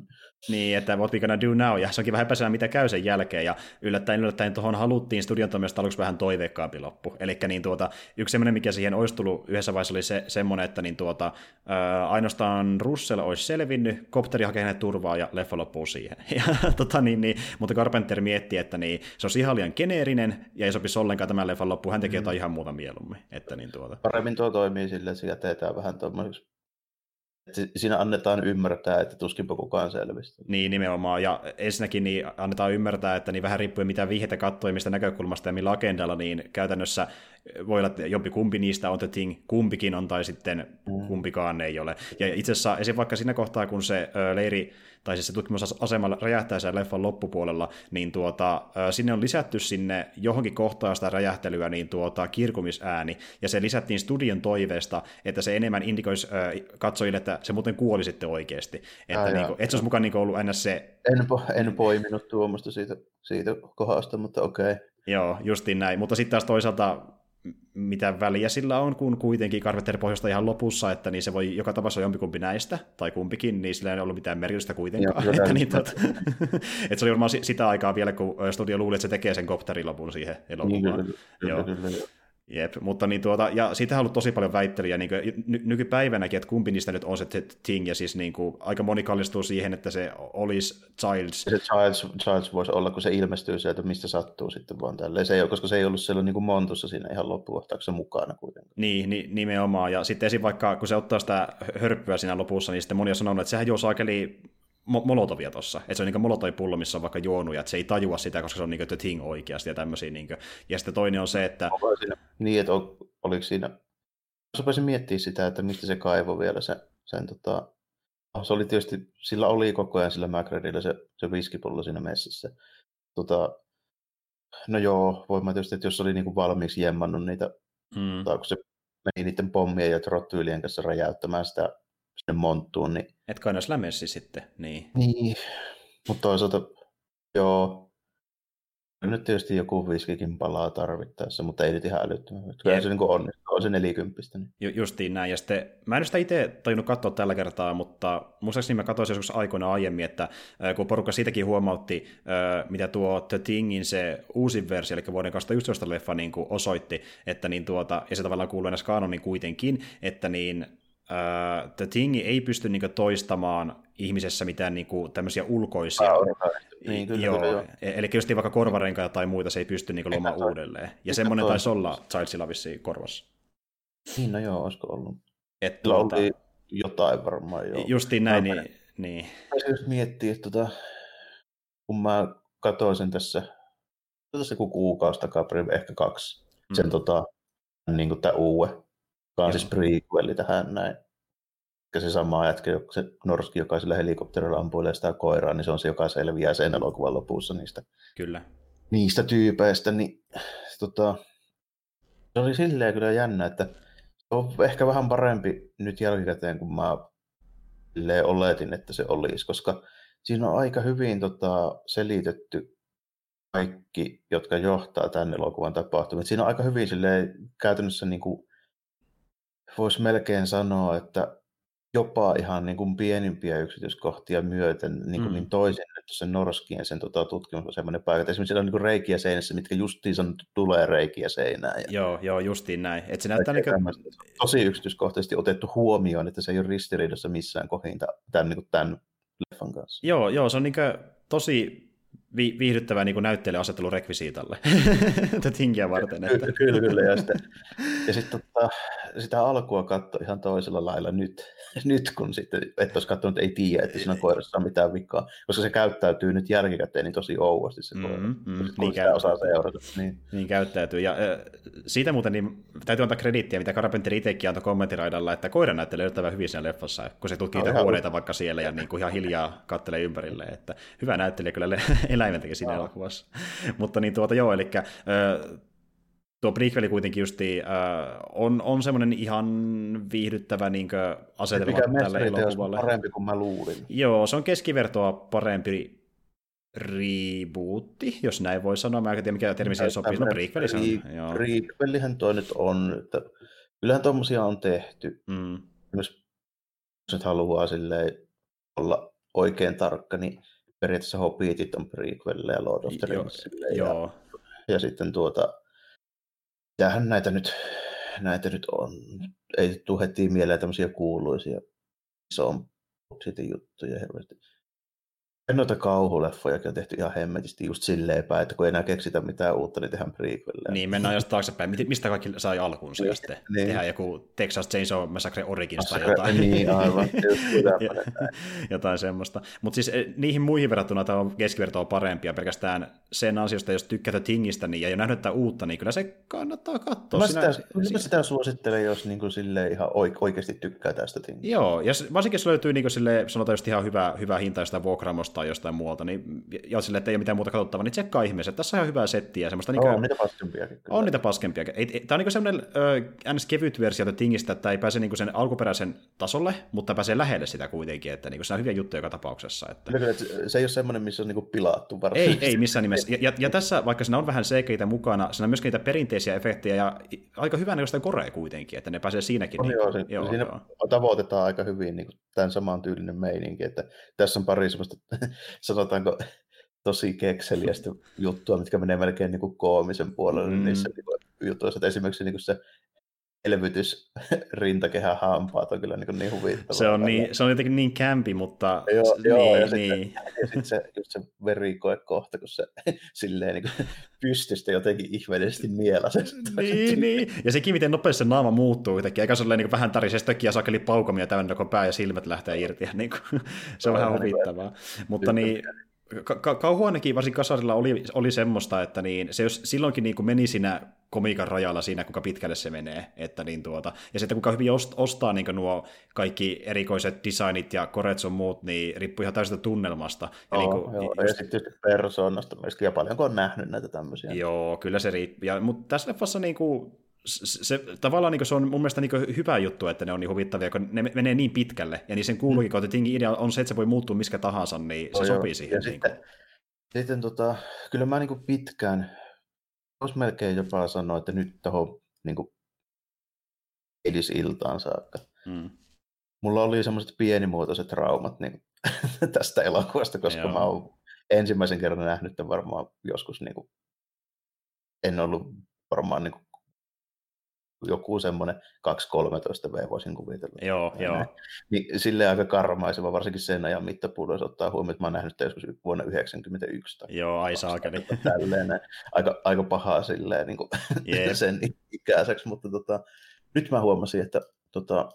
Niin, että what we gonna do now, ja se onkin vähän epäselvä, mitä käy sen jälkeen, ja yllättäen yllättäen tuohon haluttiin studion toimesta aluksi vähän toiveikkaampi loppu. Eli niin tuota, yksi semmoinen, mikä siihen olisi tullut yhdessä vaiheessa oli se, semmoinen, että niin tuota, ää, ainoastaan Russell olisi selvinnyt, kopteri hakee hänet turvaa ja leffa loppuu siihen. Ja, tota, niin, niin, mutta Carpenter mietti, että niin, se on ihan liian geneerinen, ja ei sopisi ollenkaan tämän leffan loppuun, hän tekee mm. jotain ihan muuta mieluummin. Että niin tuota. Paremmin tuo toimii silleen, että se jätetään vähän tuommoiseksi siinä annetaan ymmärtää, että tuskinpa kukaan selvistä. Niin, nimenomaan. Ja ensinnäkin niin annetaan ymmärtää, että niin vähän riippuen mitä vihjettä katsoi, mistä näkökulmasta ja millä agendalla, niin käytännössä voi olla, että jompi kumpi niistä on the thing, kumpikin on tai sitten mm. kumpikaan ei ole. Ja itse asiassa esim. vaikka siinä kohtaa, kun se leiri tai siis se tutkimusasema räjähtää sen leffan loppupuolella, niin tuota, sinne on lisätty sinne johonkin kohtaan sitä räjähtelyä niin tuota, kirkumisääni, ja se lisättiin studion toiveesta, että se enemmän indikoisi katsojille, että se muuten kuoli sitten oikeasti. Että, niin kuin, että se olisi mukaan niin ollut aina se... En, po- en poiminut tuommoista siitä, siitä kohdasta, mutta okei. Okay. Joo, justiin näin. Mutta sitten taas toisaalta mitä väliä sillä on, kun kuitenkin Carpenter pohjoista ihan lopussa, että niin se voi joka tapauksessa jompikumpi näistä, tai kumpikin, niin sillä ei ollut mitään merkitystä kuitenkaan. Joo, että, niin, tot, että se oli varmaan sitä aikaa vielä, kun studio luuli, että se tekee sen kopterilopun siihen elokuvaan. Niin, kyllä, kyllä, kyllä, kyllä. Jep, mutta niin tuota, ja siitä on ollut tosi paljon väittelyjä niin ny- nykypäivänäkin, että kumpi niistä nyt on se thing, ja siis niin kuin, aika moni kallistuu siihen, että se olisi Childs. Se Childs, Childs voisi olla, kun se ilmestyy sieltä, mistä sattuu sitten vaan tälleen. Se ei ole, koska se ei ollut siellä niin kuin Montussa siinä ihan loppukohtauksessa mukana kuitenkin. Niin, niin, nimenomaan, ja sitten esim. vaikka, kun se ottaa sitä hörppyä siinä lopussa, niin sitten moni on sanonut, että sehän juo saakeli molotovia tuossa. Että se on niin molotovipullo, missä on vaikka juonuja, että se ei tajua sitä, koska se on niin the thing oikeasti ja tämmöisiä. Niin kuin. Ja sitten toinen on se, että... Siinä, niin, että on, oliko siinä... Sopisin miettiä sitä, että mistä se kaivo vielä sen, sen tota... Se oli tietysti, sillä oli koko ajan sillä Macredillä se, se viskipullo siinä messissä. Tota, no joo, voi mä tietysti, että jos oli niin kuin valmiiksi jemmannut niitä, mm. tai kun se meni niiden pommien ja trottyylien kanssa räjäyttämään sitä sinne monttuun. Niin... Et kai olisi lämessi sitten, niin. Niin, mutta toisaalta joo, nyt tietysti joku viskikin palaa tarvittaessa, mutta ei nyt ihan älyttömän. Kyllä se niin on, on se nelikymppistä. Niin. Ju- justiin näin. Ja sitten, mä en sitä itse tajunnut katsoa tällä kertaa, mutta muistaakseni mä katsoin joskus aikoina aiemmin, että kun porukka siitäkin huomautti, mitä tuo The Thingin se uusi versio, eli vuoden 2011 leffa niin osoitti, että niin tuota, ja se tavallaan kuuluu enää kanonin kuitenkin, että niin The Thing ei pysty niinku toistamaan ihmisessä mitään niinku tämmöisiä ulkoisia. niin, kyllä, joo. Kyllä, e- Eli just vaikka korvarenkaa tai muita se ei pysty niinku luomaan uudelleen. Ja semmoinen taisi olla Childsilla vissiin korvassa. Niin, no joo, olisiko ollut. Et tuota, oli jotain varmaan joo. Justiin näin, niin... niin. Se just miettii, että tota, kun mä katsoin tässä, tässä joku kuukausi takaperin, ehkä kaksi, mm. sen tota, niin kuin tämä uue joka on siis prequeli tähän näin. Ja se sama jätkä, se Norski, joka sillä helikopterilla ampuilee sitä koiraa, niin se on se, joka selviää sen elokuvan lopussa niistä, kyllä. niistä tyypeistä. Niin, tota, se oli silleen kyllä jännä, että se on ehkä vähän parempi nyt jälkikäteen, kun mä oletin, että se olisi, koska siinä on aika hyvin tota, selitetty kaikki, jotka johtaa tänne elokuvan tapahtumiin. Siinä on aika hyvin silleen, käytännössä niin kuin voisi melkein sanoa, että jopa ihan niin kuin pienimpiä yksityiskohtia myöten niin, kuin mm. niin toisin, että se Norskien sen tota, tutkimus on semmoinen paikka, että esimerkiksi siellä on niin kuin reikiä seinässä, mitkä justiinsa tulee reikiä seinään. Ja... Joo, joo, justiin näin. Et se näyttää niin kuin... Tosi yksityiskohtaisesti otettu huomioon, että se ei ole ristiriidassa missään kohinta tämän, niin kuin tämän leffan kanssa. Joo, joo, se on niin kuin tosi vi- viihdyttävää niin näyttelijä asettelu rekvisiitalle tinkiä varten. Että. Kyllä, kyllä. Ja sitten, ja sitten tota, sitä alkua katsoi ihan toisella lailla nyt, nyt kun sitten, et olisi katsonut, ei tiedä, että siinä koirassa on mitään vikaa, koska se käyttäytyy nyt jälkikäteen niin tosi ouasti se koira, mm, mm, kun niin sitä osaa seurata. Niin. niin käyttäytyy. Ja äh, siitä muuten niin, täytyy antaa krediittiä, mitä Carpenter itsekin antoi kommenttiraidalla, että koira näyttelee yllättävän hyvin siinä leffassa, kun se tutkii niitä huoneita vaikka siellä ja niin kuin ihan hiljaa kattelee ympärille. Että hyvä näyttelijä kyllä eläimentäkin siinä elokuvassa. Mutta niin tuota joo, eli äh, tuo prequeli kuitenkin justi, äh, on, on semmoinen ihan viihdyttävä niin asetelma tälle elokuvalle. parempi kuin mä luulin. Joo, se on keskivertoa parempi rebootti, jos näin voi sanoa. Mä en tiedä, mikä termi siihen sopii. No prequeli se on. Prequelihän toi nyt on. Että kyllähän tuommoisia on tehty. Mm. Jos nyt haluaa olla oikein tarkka, niin periaatteessa Hobbitit on prequelle ja Lord of the Rings. Ja, ja sitten tuota, mitähän näitä nyt, näitä nyt on. Ei tule heti mieleen tämmöisiä kuuluisia ison juttuja hirveästi noita kauhuleffoja on tehty ihan hemmetisti just silleen päin, että kun ei enää keksitä mitään uutta, niin tehdään prequelle. Niin, mennään jos taaksepäin. Mistä kaikki sai alkuunsa niin, ja sitten niin. tehdään joku Texas Chainsaw Massacre Origins tai jotain. Niin, aivan. jotain semmoista. Mutta siis eh, niihin muihin verrattuna tämä on keskivertoa parempia pelkästään sen ansiosta, jos tykkää Tingistä niin, ja ei nähnyt uutta, niin kyllä se kannattaa katsoa. Mä sitä, Sinä, sitä, sitä suosittelen, jos niin kuin sille ihan oikeasti tykkää tästä Tingistä. Joo, ja varsinkin jos löytyy niin kuin sille, sanotaan just ihan hyvä, hyvä hintaista vuokraamosta tai jostain muualta, niin, ja sille, että ei ole mitään muuta katsottavaa, niin tsekkaa ihmeessä. Tässä on ihan hyvää settiä. Semmoista, niin on niitä paskempiakin. On niitä paskempiakin. Tämä on niin semmoinen ns. kevyt versio tingistä, että ei pääse niin sen alkuperäisen tasolle, mutta pääsee lähelle sitä kuitenkin, että niin se on hyviä juttuja joka tapauksessa. Että... Kyllä, se ei ole semmoinen, missä on niin pilattu Ei, ei missään nimessä. Ja, ja, ja, tässä, vaikka siinä on vähän cg mukana, siinä on myöskin niitä perinteisiä efektejä ja aika hyvää näköistä korea kuitenkin, että ne pääsee siinäkin. On, niin, joo, se, joo, siinä joo. tavoitetaan aika hyvin niin kuin tämän saman tyylinen meininki, että tässä on pari semmoista sanotaanko tosi kekseliästä juttua, mitkä menee melkein niin kuin koomisen puolelle mm. niissä niin jutuissa. Että esimerkiksi niin kuin se elvytys rintakehän hampaat on kyllä niin, niin huvittavaa. Se on, niin, se on jotenkin niin kämpi, mutta... Joo, niin, joo ja, niin. Sitten, ja sitten se, just se verikoe kohta, kun se silleen niin kuin pystystä jotenkin ihmeellisesti nielasee. niin, niin, ja sekin, miten nopeasti se naama muuttuu yhtäkkiä, eikä se ole niin vähän tärisee stökkiä sakeli paukomia täynnä, kun pää ja silmät lähtee irti. Niin kuin, se on vähän huvittavaa. Mutta niin, Ka- kauhuanekin varsin kasarilla oli, oli semmoista, että niin, se jos silloinkin niin kuin meni siinä komiikan rajalla siinä, kuinka pitkälle se menee. Että niin tuota, ja sitten kuinka hyvin ost, ostaa niin nuo kaikki erikoiset designit ja korets on muut, niin riippuu ihan täysin tunnelmasta. Ja, oh, niin kuin, joo, just... ja sitten persoonasta myöskin, ja paljonko on nähnyt näitä tämmöisiä. Joo, kyllä se riippuu. Mutta tässä leffassa niin kuin, se, tavallaan niin se on mun mielestä niin hyvä juttu, että ne on niin huvittavia, kun ne menee niin pitkälle, ja niin sen kuuluukin, mm. että idea on se, että se voi muuttua miskä tahansa, niin se no, sopii joo. siihen. Ja niin sitten, sitten tota, kyllä mä niin pitkään, voisi melkein jopa sanoa, että nyt tuohon niin iltaan saakka. Mm. Mulla oli semmoiset pienimuotoiset traumat niin, tästä elokuvasta, koska Joo. mä oon ensimmäisen kerran nähnyt tämän varmaan joskus, niin kuin, en ollut varmaan niin kuin, joku semmoinen 2-13 V voisin kuvitella. Joo, ja joo. Niin, silleen aika karmaiseva, varsinkin sen ajan mittapuudessa ottaa huomioon, että mä oon nähnyt joskus vuonna 1991. Tai joo, ai saakeli. Tälleen, aika, aika pahaa silleen niin kuin yep. sen ikäiseksi, mutta tota, nyt mä huomasin, että tota,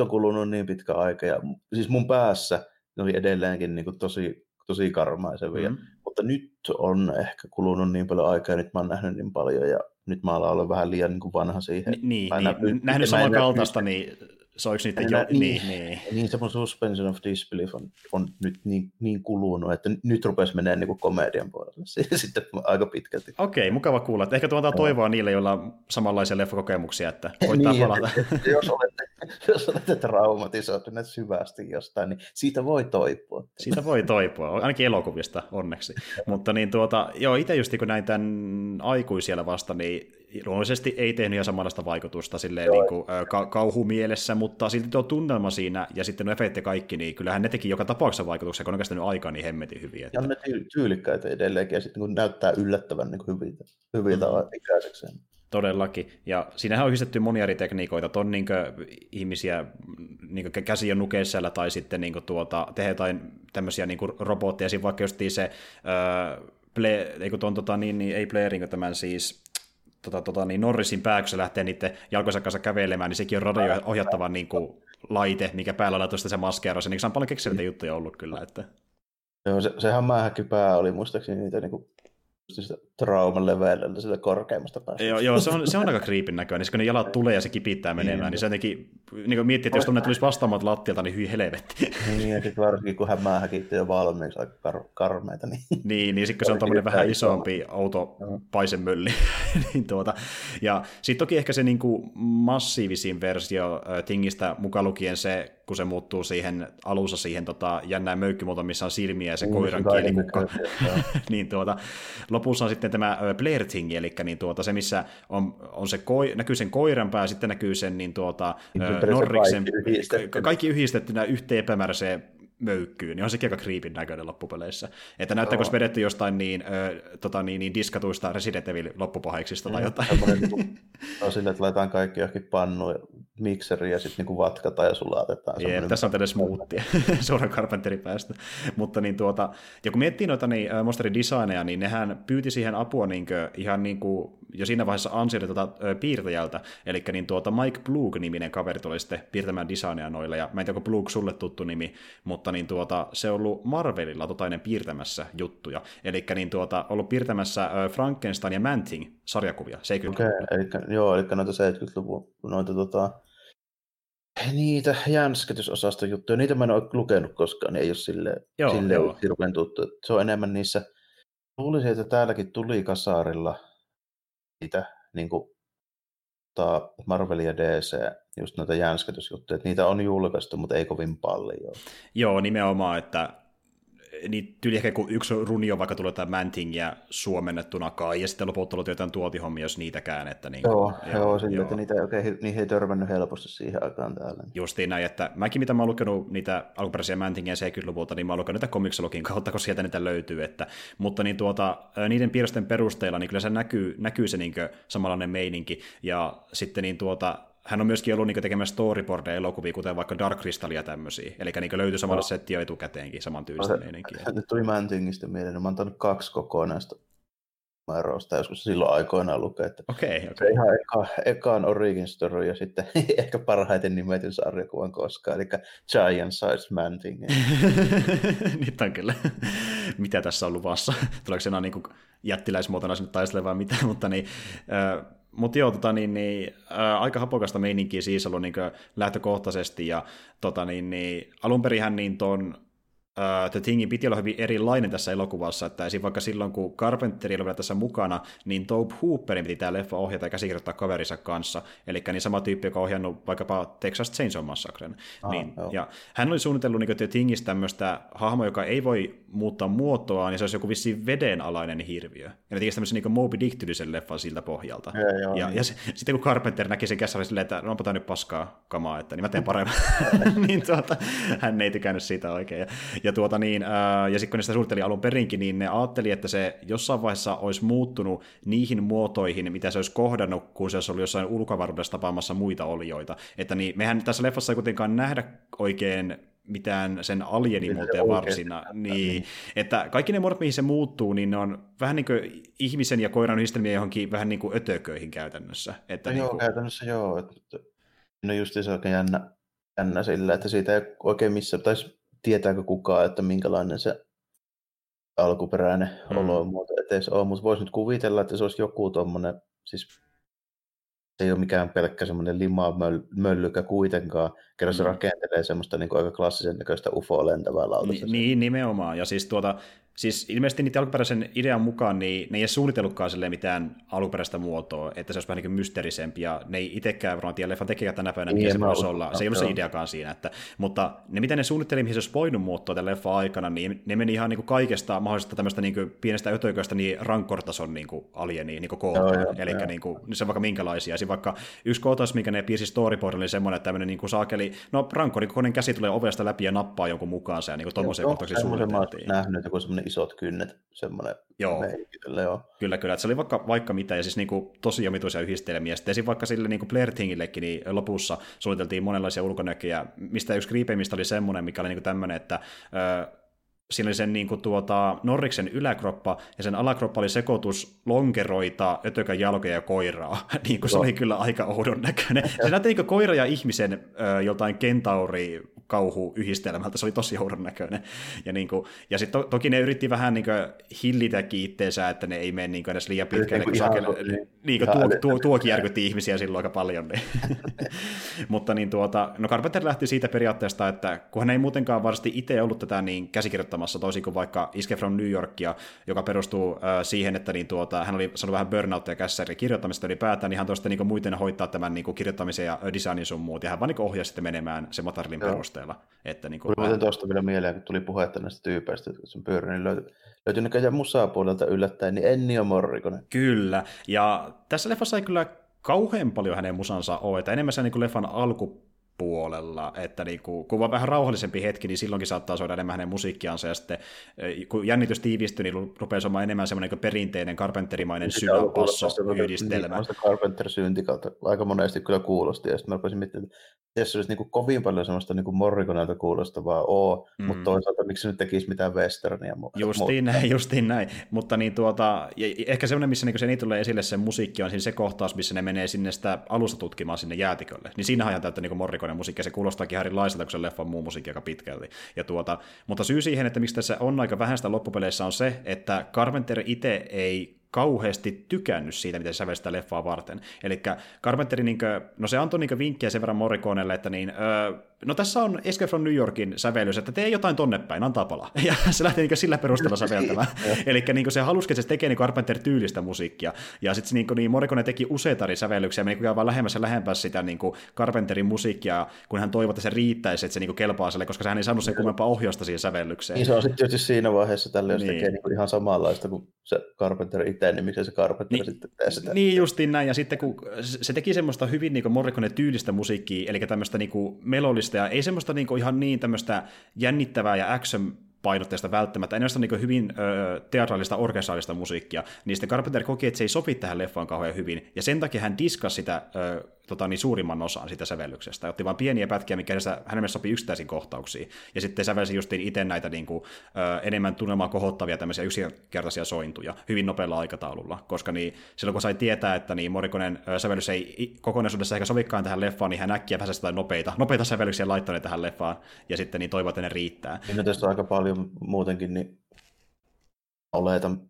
on kulunut niin pitkä aika, ja siis mun päässä ne oli edelleenkin niin kuin tosi, tosi karmaisevia, mm. mutta nyt on ehkä kulunut niin paljon aikaa, ja nyt mä oon nähnyt niin paljon, ja nyt mä olla vähän liian niin kuin vanha siihen. Ni, niin, niin, nähnyt, nähnyt samankaltaista, niin soiko niitä jo? Niin, niin, niin. niin se mun suspension of disbelief on, on nyt niin, niin kulunut, että nyt rupesi menemään niin kuin komedian puolelle sitten aika pitkälti. Okei, mukava kuulla. Ehkä tuota toivoa niille, joilla on samanlaisia leffakokemuksia, että koittaa niin, palata. Että, että jos, olette, jos olette traumatisoituneet syvästi jostain, niin siitä voi toipua. Siitä voi toipua, ainakin elokuvista onneksi. Mutta niin tuota, joo, itse just kun näin tämän aikuisiellä vasta, niin luonnollisesti ei tehnyt ihan samanlaista vaikutusta silleen niin kuin, ka- kauhumielessä, mutta silti tuo tunnelma siinä ja sitten nuo efektit ja kaikki, niin kyllähän ne teki joka tapauksessa vaikutuksia, kun on kestänyt aikaa niin hemmetin hyvin. Että... Ja ne tyylikkäitä edelleenkin ja sitten kun näyttää yllättävän niin hyviltä, hyviltä mm. ikäisekseen. Todellakin. Ja siinähän on yhdistetty monia eri tekniikoita. On niin ihmisiä niin käsi on nukeissällä tai sitten niin tuota, tehdä jotain tämmöisiä niin robotteja. Siinä vaikka just se, äh, play, ei, tuon, tota, niin, niin, ei Blairin, tämän siis tota, tota, niin Norrisin pääksä lähtee niiden jalkoisen kanssa kävelemään, niin sekin on radio-ohjattava niin kuin, laite, mikä päällä on se maskeeraus. Niin se on paljon kekseliä juttuja ollut kyllä. Että... Joo, se, se hämähäkkipää oli muistaakseni niitä niin kuin sitä trauman levelillä sitä korkeimmasta päästä. Joo, joo se, on, se on aika kriipin näköinen, niin kun ne jalat tulee ja se kipittää menemään, niin, niin se jotenkin, niin miettii, että jos tuonne tulisi vastaamaan lattialta, niin hyi helvetti. Niin, ja sitten varsinkin kun hän häkitti jo valmiiksi aika kar- karmeita. Niin, niin, niin sitten kun se on tuommoinen vähän isompi outo paisemölli. niin tuota. Ja sitten toki ehkä se niin kuin massiivisin versio Tingistä mukaan lukien se, kun se muuttuu siihen alussa siihen tota, jännään möykkymuotoon, missä on silmiä ja se koiran kielikukka. niin tuota, lopussa on sitten tämä Blair Thing, eli niin tuota, se, missä on, on se koi, näkyy sen koiran pää, sitten näkyy sen niin tuota, Norriksen, kaikki yhdistettynä. kaikki yhdistettynä yhteen epämääräiseen möykkyyn, niin on sekin aika kriipin näköinen loppupeleissä. Että näyttääkö se vedetty jostain niin, ö, tota, niin, niin diskatuista Resident Evil loppupaheksista tai mm, jotain. Niin on sille, että laitetaan kaikki johonkin pannuun mikseri ja sitten niin vatkataan ja sulatetaan. Jee, tässä on tälle smoothia suoraan Carpenterin päästä. Mutta niin tuota, ja kun miettii noita niin, monsterin designeja, niin nehän pyyti siihen apua niin kuin, ihan niin kuin, jo siinä vaiheessa ansioita tuota, piirtäjältä, eli niin tuota Mike Blug-niminen kaveri tuli sitten piirtämään designeja noilla, ja mä en tiedä, onko Blug sulle tuttu nimi, mutta niin tuota, se on ollut Marvelilla totainen piirtämässä juttuja, eli niin tuota, ollut piirtämässä Frankenstein ja Manting sarjakuvia, 70 Okei, okay, eli, joo, eli noita 70-luvun, noita tota, niitä jänsketysosaston juttuja, niitä mä en ole lukenut koskaan, niin ei ole sille, joo, sille joo. hirveän tuttu. Se on enemmän niissä, luulisin, että täälläkin tuli kasarilla niitä niin kuin, ta, Marvel ja DC, just noita jänsketysjuttuja, että niitä on julkaistu, mutta ei kovin paljon. Joo, nimenomaan, että niin tyyli ehkä kun yksi runi on vaikka tullut jotain Mantingia suomennettuna kai, ja sitten lopulta tullut jotain tuotihommia, jos niitäkään. Että niin, joo, joo, joo sille, joo. että niitä, okay, niihin ei törmännyt helposti siihen aikaan täällä. Justiin näin, että mäkin mitä mä oon lukenut niitä alkuperäisiä Mantingia 70-luvulta, niin mä oon lukenut niitä komiksologin kautta, kun sieltä niitä löytyy, että, mutta niin tuota, niiden piirrosten perusteella, niin kyllä se näkyy, näkyy se niin samanlainen meininki, ja sitten niin tuota, hän on myöskin ollut niin tekemässä storyboardeja elokuvia, kuten vaikka Dark Crystal ja tämmöisiä. Eli niin löytyi samalla no. setti jo etukäteenkin, saman tyylistä meininkiä. Nyt tuli Mantingista mieleen, mä oon antanut kaksi kokonaista numeroista joskus silloin aikoinaan lukea. Että okay, okay. Se ihan eka, ekaan Origin Story ja sitten ehkä parhaiten nimetyn sarjakuvan koskaan, eli Giant Size Man Thing. Nyt on kyllä. mitä tässä on luvassa? Tuleeko se enää niin jättiläismuotona sinne taistelemaan mitä, mutta niin, äh, mutta joo, tota, niin, niin, ää, aika hapokasta meininkiä siis ollut niin lähtökohtaisesti, ja tota, niin, niin, alun perin niin ton The Thingin piti olla hyvin erilainen tässä elokuvassa, että esim. vaikka silloin, kun Carpenteri oli tässä mukana, niin Tobe Hooperin piti tämä leffa ohjata ja käsikirjoittaa kaverinsa kanssa, eli niin sama tyyppi, joka on ohjannut vaikkapa Texas Chainsaw Massacren. Ah, niin, ja hän oli suunnitellut niin The Thingistä tämmöistä hahmoa, joka ei voi muuttaa muotoa, niin se olisi joku vissiin vedenalainen hirviö. Ja ne tekisi tämmöisen niin Moby Dick leffan siltä pohjalta. Ja, joo, ja, niin. ja se, sitten kun Carpenter näki sen kässärin silleen, että no onpa tämä nyt paskaa kamaa, että niin mä teen paremmin, niin tuota, hän ei tykännyt siitä oikein. Ja, ja, tuota niin, ää, ja sitten kun ne sitä suunnitteli alun perinkin, niin ne ajatteli, että se jossain vaiheessa olisi muuttunut niihin muotoihin, mitä se olisi kohdannut, kun se olisi ollut jossain ulkoavaruudessa tapaamassa muita olioita. Että niin, mehän tässä leffassa ei kuitenkaan nähdä oikein mitään sen alienimuotoja varsina. Niin, niin, että kaikki ne muodot, mihin se muuttuu, niin ne on vähän niin kuin ihmisen ja koiran yhdistelmiä johonkin vähän niin kuin ötököihin käytännössä. Että no niin joo, kuin... käytännössä joo. Että, no just se oikein jännä, jännä sillä, että siitä ei oikein missä, tai tietääkö kukaan, että minkälainen se alkuperäinen mm. olomuoto edes on, mutta voisi nyt kuvitella, että se olisi joku tuommoinen, siis se ei ole mikään pelkkä semmoinen limamöllykä kuitenkaan, kerran mm. se rakentelee semmoista niin kuin aika klassisen näköistä UFO lentävää lautasta. Niin, niin, nimenomaan, ja siis tuota, Siis ilmeisesti niiden alkuperäisen idean mukaan niin ne ei edes suunnitellutkaan mitään alkuperäistä muotoa, että se olisi vähän niin mysteerisempi, ja ne ei itsekään varmaan tiedä leffan tekijät tänä päivänä, mikä niin, se voisi olla. Se ei ollut se ideakaan siinä, että, mutta ne mitä ne suunnitteli, mihin se olisi voinut muuttua tämän leffan aikana, niin ne meni ihan niin kuin kaikesta mahdollisesta tämmöistä niin kuin pienestä ötököistä niin rankkortason niin kuin alieniin niin kooltaan, eli niin kuin, se on vaikka minkälaisia. Siinä vaikka yksi kootas, mikä ne piirsi storyboardille, oli semmoinen, että tämmöinen niin kuin saakeli, no rankkorikokoinen käsi tulee ovesta läpi ja nappaa jonkun mukaansa, ja niin kuin tuommoisia kohtauksia suunniteltiin. nähnyt, joku isot kynnet, semmoinen joo. Meikille, joo. Kyllä, kyllä. Että se oli vaikka, vaikka mitä, ja siis niin kuin, tosi omituisia yhdistelmiä. Sitten vaikka sille niin Blair Thingillekin, niin lopussa suunniteltiin monenlaisia ulkonäköjä, mistä yksi kriipeimmistä oli semmoinen, mikä oli niin tämmöinen, että ö, siinä oli sen niin kuin, tuota, Norriksen yläkroppa, ja sen alakroppa oli sekoitus lonkeroita, ötökän jalkoja ja koiraa. niin kuin se oli kyllä aika oudon näköinen. Se näytti niin koira ja ihmisen ö, joltain kentauri kauhuyhdistelmältä, se oli tosi oudon näköinen. Ja, niin kuin, ja sitten to, toki ne yritti vähän niin kiillitäkin itteensä, että ne ei mene niin edes liian pitkälle, kun sakel, niin, niin tuo, tuo, tuo, tuokin järkytti ihmisiä silloin aika paljon. Niin. Mutta niin tuota, no Carpenter lähti siitä periaatteesta, että kun hän ei muutenkaan varmasti itse ollut tätä niin käsikirjoittamassa, toisin kuin vaikka Iske from New Yorkia, joka perustuu äh, siihen, että niin tuota, hän oli saanut vähän burnouttia kässäri kirjoittamista ylipäätään, niin hän toista niin muiden hoitaa tämän niin kirjoittamisen ja designin sun muut, ja hän vaan niin ohjasi sitten menemään se materiaalin perusteella perusteella. Että niin kuin, Tuli tuosta vielä mieleen, kun tuli puhetta näistä tyypeistä, jotka sen pyörän, niin löytyi, löytyi näköjään musaa puolelta yllättäen, niin Ennio Morrikonen. Kyllä, ja tässä leffassa ei kyllä kauhean paljon hänen musansa ole, että enemmän se niin kuin leffan alku puolella, että niin kuin, kun on vähän rauhallisempi hetki, niin silloinkin saattaa soida enemmän hänen musiikkiansa, ja sitten kun jännitys tiivistyy, niin rupeaa olemaan enemmän semmoinen niin perinteinen karpenterimainen sydänpasso-yhdistelmä. Sitä Carpenter syntikalta aika monesti kyllä kuulosti, ja sitten mä rupesin miettimään, että jos olisi niin kuin kovin paljon semmoista niin Morrikonelta kuulostavaa oo, mm. mutta toisaalta miksi nyt tekisi mitään westernia. Justiin näin, justiin näin. Mutta niin tuota, ja ehkä semmoinen, missä niin se ei tulee esille se musiikki, on siinä se kohtaus, missä ne menee sinne sitä alusta tutkimaan sinne jäätikölle. Niin siinä ajan täyttä niin Morrikonen musiikki, ja se kuulostaakin ihan erilaiselta kuin se leffan muu musiikki aika pitkälti. Ja tuota, mutta syy siihen, että miksi tässä on aika vähän sitä loppupeleissä on se, että Carpenter itse ei kauheasti tykännyt siitä, miten se sävelsi sitä leffaa varten. Eli Carpenteri, niin kuin, no se antoi niin vinkkiä sen verran Morriconelle, että niin, öö, no tässä on Escape from New Yorkin sävellys, että tee jotain tonne päin, antaa palaa. Ja se lähti niin sillä perusteella säveltämään. Eli niin se halusi, että se tekee niin Carpenter-tyylistä musiikkia. Ja sitten niin, niin Morricone teki useita eri sävellyksiä, meni vaan lähemmäs ja lähempäs sitä niin Carpenterin musiikkia, kun hän toivoi, että se riittäisi, että se niin kelpaa sille, koska hän ei saanut sen kummempaa ohjausta siihen sävellykseen. Niin se on sitten tietysti siinä vaiheessa tälle, jos niin. tekee niin ihan samanlaista kuin se Carpenter itse, niin mikä se Carpenter niin, sitten tee sitä. Niin justiin näin, ja sitten kun se teki semmoista hyvin niin Morricone-tyylistä musiikkia, eli tämmöistä niin melolista ja ei semmoista niinku ihan niin tämmöistä jännittävää ja action painotteista välttämättä, enemmän niin hyvin ö, teatraalista, orkestraalista musiikkia, niin sitten Carpenter koki, että se ei sopi tähän leffaan kauhean hyvin, ja sen takia hän diskasi sitä ö, tota, niin suurimman osan sitä sävellyksestä. Otti vain pieniä pätkiä, mikä hänelle sopii yksittäisiin kohtauksiin. Ja sitten sävelsi justiin itse näitä niin kuin, ö, enemmän tunnelmaa kohottavia tämmöisiä yksinkertaisia sointuja hyvin nopealla aikataululla. Koska niin, silloin kun sai tietää, että niin Morikonen sävellys ei kokonaisuudessa ehkä sovikaan tähän leffaan, niin hän äkkiä vähän jotain nopeita, nopeita sävellyksiä laittaa tähän leffaan. Ja sitten niin toivoo, että ne riittää. Niin on aika paljon muutenkin, niin oletan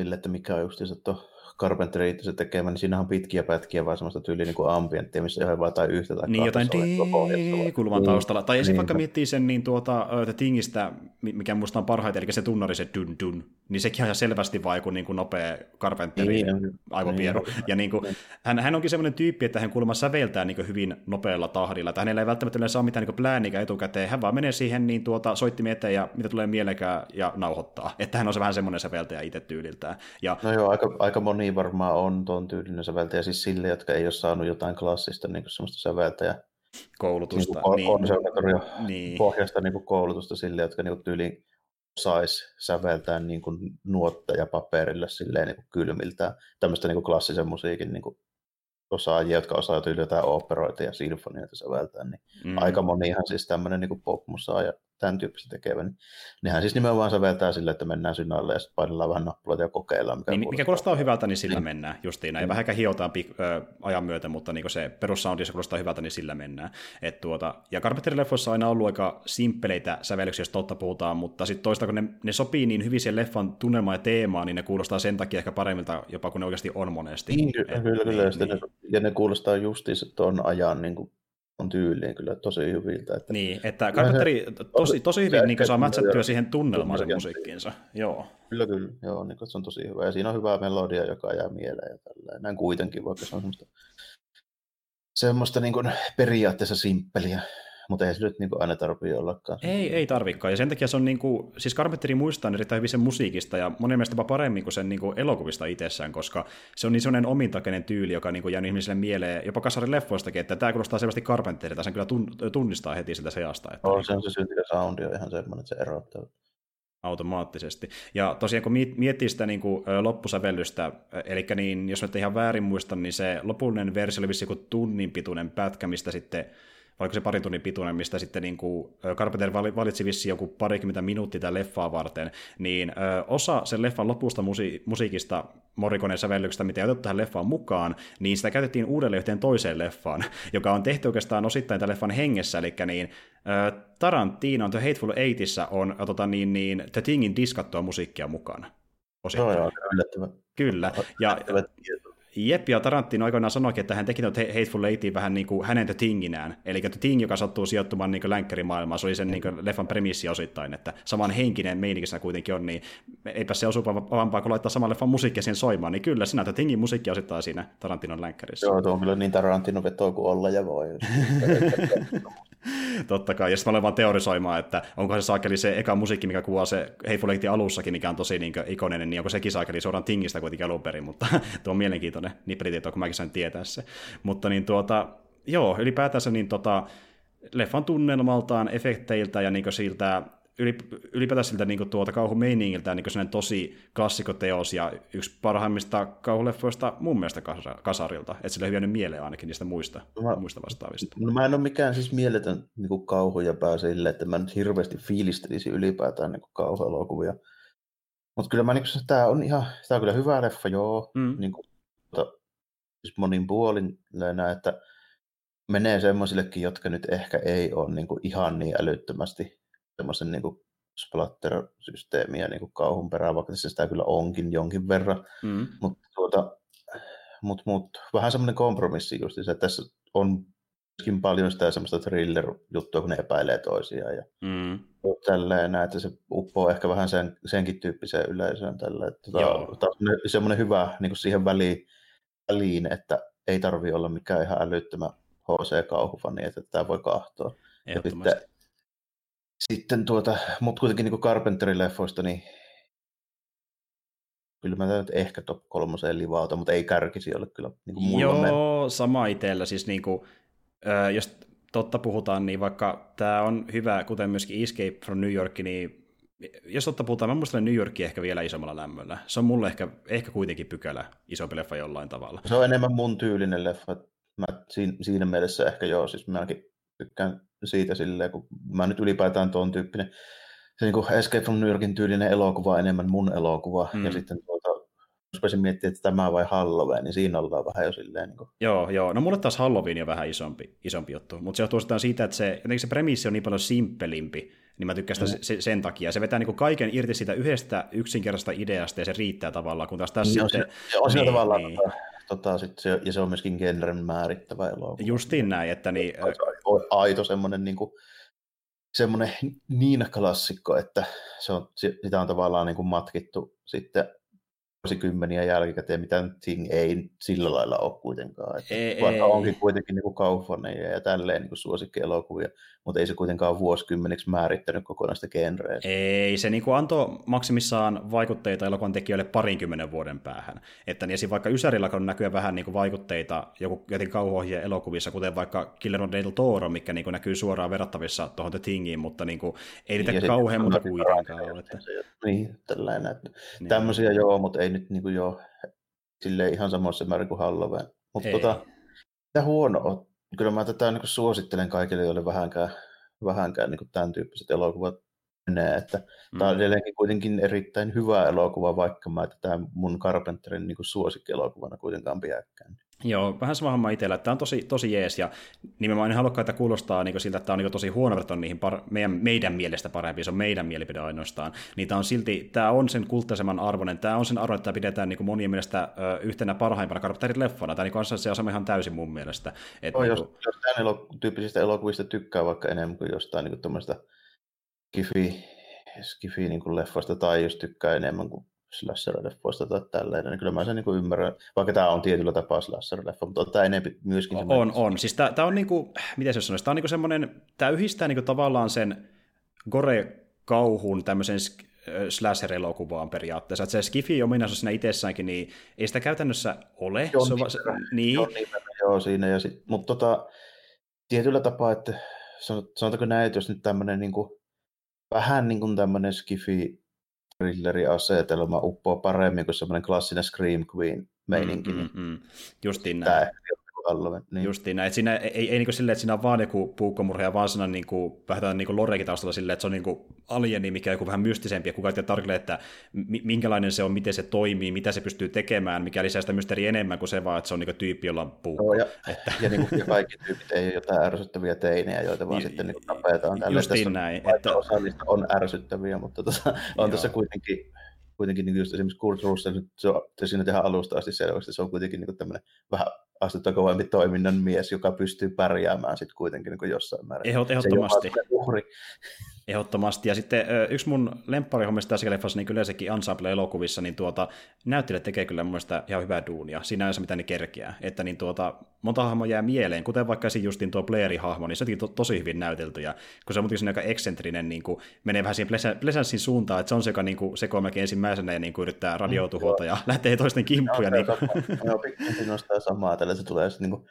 sille, että mikä on justiinsa tuo Carpenter itse tekemä, niin siinä on pitkiä pätkiä, vaan semmoista tyyliä niin kuin ambienttia, missä ihan vaan tai yhtä tai Niin, jotain D-kulman taustalla. Tai niin. vaikka miettii sen niin tuota, The Thingistä, mikä musta on parhaiten, eli se tunnari, se dun dun, niin sekin on ihan selvästi vaan joku niin kuin nopea Carpenterin niin, aivopieru. Niin, ja niin kuin, niin. hän, hän onkin semmoinen tyyppi, että hän kuulemma säveltää niin hyvin nopealla tahdilla, että hänellä ei välttämättä ole mitään niin plääniä etukäteen, hän vaan menee siihen niin tuota, soittimien eteen ja mitä tulee mielekään ja nauhoittaa. Että hän on se vähän semmoinen säveltäjä itse tyyliltään. Ja, no joo, aika, aika moni varmaan on tuon tyylinen säveltäjä, siis sille, jotka ei ole saanut jotain klassista niin kuin semmoista säveltäjä koulutusta. Niin konservatorio niin. pohjasta niin kuin koulutusta sille, jotka niin kuin tyyliin saisi säveltää niin kuin nuotteja paperille silleen niin kuin kylmiltään. Tämmöistä niin kuin klassisen musiikin niin kuin osaajia, jotka osaa tyyli jotain operoita ja sinfonioita säveltää, niin mm. aika monihan siis tämmöinen niin popmusaa ja tämän tyyppistä tekevä, niin nehän siis nimenomaan säveltää sille, että mennään synnalle ja sitten painellaan vähän nappuloita ja kokeillaan. Mikä, niin, mikä kuulostaa hyvältä, niin sillä niin. mennään justiin näin. Mm. Vähän hiotaan pik- ö, ajan myötä, mutta niin se perussoundi, jos kuulostaa hyvältä, niin sillä mennään. Et tuota, ja Carpenter-leffoissa on aina ollut aika simppeleitä sävellyksiä, jos totta puhutaan, mutta sitten toista, kun ne, ne sopii niin hyvin sen leffan tunnelmaan ja teemaan, niin ne kuulostaa sen takia ehkä paremmilta, jopa kun ne oikeasti on monesti. Niin, kyllä, Et, kyllä, kyllä. Niin, niin. Ne, ja ne kuulostaa justiinsa tuon ajan niin kuin on tyyliin kyllä tosi hyviltä. Että niin, että Carpenteri tosi, tosi hyvin niin saa mätsättyä siihen tunnelmaan sen musiikkiinsa. Joo. Kyllä, kyllä. Joo, niin se on tosi hyvä. Ja siinä on hyvä melodia, joka jää mieleen. Ja tälleen. Näin kuitenkin, vaikka se on semmoista, semmoista niin kuin periaatteessa simppeliä mutta ei se nyt niin aina tarvitse ollakaan. Ei, ei tarvikaan. Ja sen takia se on, niin kuin, siis Carpenteri muistaa erittäin hyvin sen musiikista ja monen mielestä jopa paremmin kuin sen niin kuin elokuvista itsessään, koska se on niin sellainen omintakeinen tyyli, joka niin kuin jäänyt ihmisille mieleen, jopa kasarin leffoistakin, että tämä kuulostaa selvästi Carpenterilta, sen kyllä tunnistaa heti sitä seasta. Että on, se on se syntikä soundi on ihan semmoinen, että se erottaa automaattisesti. Ja tosiaan kun miettii sitä niin kuin, loppusävellystä, eli niin, jos nyt ihan väärin muistan, niin se lopullinen versio oli vissi joku tunnin pituinen pätkä, mistä sitten oliko se parin tunnin pituinen, mistä sitten niin kuin Carpenter valitsi vissi joku parikymmentä minuuttia tämän leffaa varten, niin ö, osa sen leffan lopusta musi- musiikista Morrikoneen sävellyksestä, mitä ei otettu tähän leffaan mukaan, niin sitä käytettiin uudelleen yhteen toiseen leffaan, joka on tehty oikeastaan osittain tämän leffan hengessä, eli niin Tarantino on The Hateful Eightissa on tota, niin, niin, The Thingin diskattua musiikkia mukana. Osittain. Joo, joo, Kyllä. Ja, Jep, ja Tarantino aikoinaan sanoikin, että hän teki Hateful Eightiin vähän niin kuin hänen The Thinginään. Eli The Thing, joka sattuu sijoittumaan niin länkkärimaailmaan, se oli sen niin leffan premissi osittain, että saman henkinen meininkissä kuitenkin on, niin eipä se osuvaampaa kuin laittaa saman leffan musiikkia siihen soimaan, niin kyllä sinä The Thingin musiikki osittain siinä Tarantinon länkkärissä. Joo, tuo on kyllä niin Tarantino vetoa kuin olla ja voi. Totta kai, ja sitten mä olen vaan teorisoimaan, että onko se saakeli se eka musiikki, mikä kuvaa se Hateful alussakin, mikä on tosi niin ikoninen, niin onko sekin saakeli suoraan Tingistä kuitenkin alun perin, mutta tuo on mielenkiintoinen nippelitieto, kun mäkin sain tietää se. Mutta niin tuota, joo, ylipäätänsä niin tota, leffan tunnelmaltaan, efekteiltä ja niin siltä ylipäätään siltä niin tuota kauhumeiningiltä niin tosi klassikoteos ja yksi parhaimmista kauhuleffoista mun mielestä kasarilta, että sillä on hyvin mieleen ainakin niistä muista, mä, muista vastaavista. No mä en ole mikään siis mieletön niin kauhuja pää sille, että mä nyt hirveästi fiilistelisi ylipäätään niin kauhuelokuvia. Mutta kyllä mä niin kuin, tämä on ihan, tämä on kyllä hyvä leffa, joo, mm. niin kuin, mutta, siis monin puolin näin, että menee semmoisillekin, jotka nyt ehkä ei ole niin kuin ihan niin älyttömästi semmoisen niin splatter-systeemiä niin kuin kauhun perään, vaikka se sitä kyllä onkin jonkin verran. Mm. Mutta tuota, mut, mut, vähän semmoinen kompromissi just että tässä on myöskin paljon sitä semmoista thriller-juttua, kun ne epäilee toisiaan ja mm. tälleen, että se uppoo ehkä vähän sen, senkin tyyppiseen yleisöön tällä. Että tota, semmoinen hyvä niin kuin siihen väliin, väliin, että ei tarvi olla mikään ihan älyttömä HC-kauhufani, että tämä voi kahtoa. Ja sitten sitten tuota, mutta kuitenkin niin Carpenterin leffoista, niin kyllä mä nyt ehkä top kolmoseen livauta, mutta ei kärkisi ole kyllä niin kuin mulla Joo, men... sama itsellä. Siis niin kuin, äh, jos totta puhutaan, niin vaikka tämä on hyvä, kuten myöskin Escape from New York, niin jos totta puhutaan, mä muistelen New Yorkia ehkä vielä isommalla lämmöllä. Se on mulle ehkä, ehkä kuitenkin pykälä isompi leffa jollain tavalla. Se on enemmän mun tyylinen leffa. Mä siinä, siinä mielessä ehkä joo, siis mäkin tykkään siitä silleen, kun mä nyt ylipäätään tuon tyyppinen, se niin kuin Escape from New Yorkin tyylinen elokuva enemmän mun elokuva, mm. ja sitten tuota, jos miettimään, että tämä vai Halloween, niin siinä ollaan vähän jo silleen. Niin kuin... Joo, joo. No mulle taas Halloween on vähän isompi, isompi juttu, mutta se johtuu siitä, että se, jotenkin se premissi on niin paljon simppelimpi, niin mä tykkään sitä mm. sen takia. Se vetää niin kuin kaiken irti siitä yhdestä yksinkertaisesta ideasta ja se riittää tavallaan, kun taas tässä niin sitten... Se, se on niin, tavallaan niin. Tota, tota, sit se, ja se on myöskin genren määrittävä elokuva. Justiin näin, että niin... Aito semmoinen niin kuin, semmoinen niin klassikko, että se on, sitä on tavallaan niin kuin matkittu sitten vuosikymmeniä jälkikäteen, mitä Thing ei sillä lailla ole kuitenkaan. Että ei, vaikka ei. onkin kuitenkin niin kaufoneja ja tälleen niin suosikkielokuvia, mutta ei se kuitenkaan vuosikymmeniksi määrittänyt kokonaista genreä. Ei, se niin kuin antoi maksimissaan vaikutteita elokuvan tekijöille parinkymmenen vuoden päähän. Että niin esim. vaikka Ysärillä on näkyä vähän niin kuin vaikutteita joku jotenkin kauhuohjien elokuvissa, kuten vaikka Killer del Toro, mikä niin kuin näkyy suoraan verrattavissa tuohon The Thingiin, mutta niin kuin, ei niitä niin, kauhean muuta kuitenkaan ole. Että... Niin, tällainen. Niin. Tämmöisiä joo, mutta ei nyt niin kuin jo silleen ihan samassa määrin kuin Halloween. Mutta tota, mitä huono on? Kyllä mä tätä niin suosittelen kaikille, joille vähänkään, vähänkään niin tämän tyyppiset elokuvat menee. Että mm. Tämä on edelleenkin kuitenkin erittäin hyvä elokuva, vaikka mä tätä mun Carpenterin niin suosikkielokuvana kuitenkaan pidäkään. Joo, vähän sama homma itsellä, että tämä on tosi, tosi jees, ja nimenomaan en halua, että kuulostaa niin siltä, että tämä on niin tosi huono verrattuna niihin par- meidän, meidän mielestä parempi, se on meidän mielipide ainoastaan, niin tämä on silti, tämä on sen kulttaisemman arvoinen, tämä on sen arvoinen, että tämä pidetään niin monien mielestä ö, yhtenä parhaimpana Carpenterin-leffona, tämä niin on se asema ihan täysin mun mielestä. Että no, niin jos, jos tämän elo- tyyppisistä elokuvista tykkää vaikka enemmän kuin jostain niin tuommoista skifi, skifi niin kuin leffoista, tai jos tykkää enemmän kuin slasher-leffoista tai tälleen, niin kyllä mä sen niin ymmärrän, vaikka tämä on tietyllä tapaa slasher-leffa, mutta tämä enemmän myöskin... On, on, on. Siis tämä, on niinku, miten se sanoisi, tämä on niinku semmoinen, tämä yhdistää niinku tavallaan sen gore-kauhun tämmöisen slasher-elokuvaan periaatteessa. Että se skifi-ominaisuus siinä itsessäänkin, niin ei sitä käytännössä ole. Joo, se on, va- se, niin. Niin, joo, siinä. Ja sit, mutta tota, tietyllä tapaa, että sanotaanko näin, että jos nyt tämmöinen niin kuin, vähän niin kuin tämmöinen skifi thrilleriasetelma uppoaa paremmin kuin semmoinen klassinen Scream Queen-meininki. Mm, mm, mm. Justiin näin. Halloween. Niin. Justiin näin. Että siinä ei, ei, ei niin silleen, että siinä on vaan joku puukkomurha, vaan siinä on niin kuin, vähän niin lorekin taustalla silleen, että se on niin kuin alieni, mikä on joku vähän mystisempi, ja kukaan ei tarkalleen, että minkälainen se on, miten se toimii, mitä se pystyy tekemään, mikä lisää sitä mysteeriä enemmän kuin se vaan, että se on niin tyyppi, jolla on puukko. Joo, ja, että... ja, niin kuin, ja kaikki tyypit ei ole jotain ärsyttäviä teinejä, joita vaan sitten niin tapetaan. Justiin näin. Että... Osa niistä on ärsyttäviä, mutta tuota, on tässä kuitenkin kuitenkin niin just esimerkiksi Kurt Russell, se on, siinä tehdään alusta asti selväksi, että se on kuitenkin niin tämmöinen vähän astetta kovempi toiminnan mies, joka pystyy pärjäämään sitten kuitenkin niin jossain määrin. Ehdot, ehdottomasti. uhri. Ehdottomasti. Ja sitten yksi mun lempparihommista tässä leffassa, niin yleensäkin ensemble-elokuvissa, niin tuota, näyttelijät tekee kyllä mun mielestä ihan hyvää duunia. Siinä on se, mitä ne kerkeää. Että niin tuota, monta hahmoa jää mieleen, kuten vaikka esim. justin tuo Blairin hahmo, niin se on to, tosi hyvin näytelty. Ja kun se on muutenkin aika eksentrinen, niin kuin, menee vähän siihen Plesanssin suuntaan, että se on se, joka niin kuin, sekoo melkein ensimmäisenä ja niin kuin, yrittää radiotuhota mm, ja lähtee toisten kimppuja. Niin Joo, pikkuisen nostaa samaa, tällä se tulee sitten niin kuin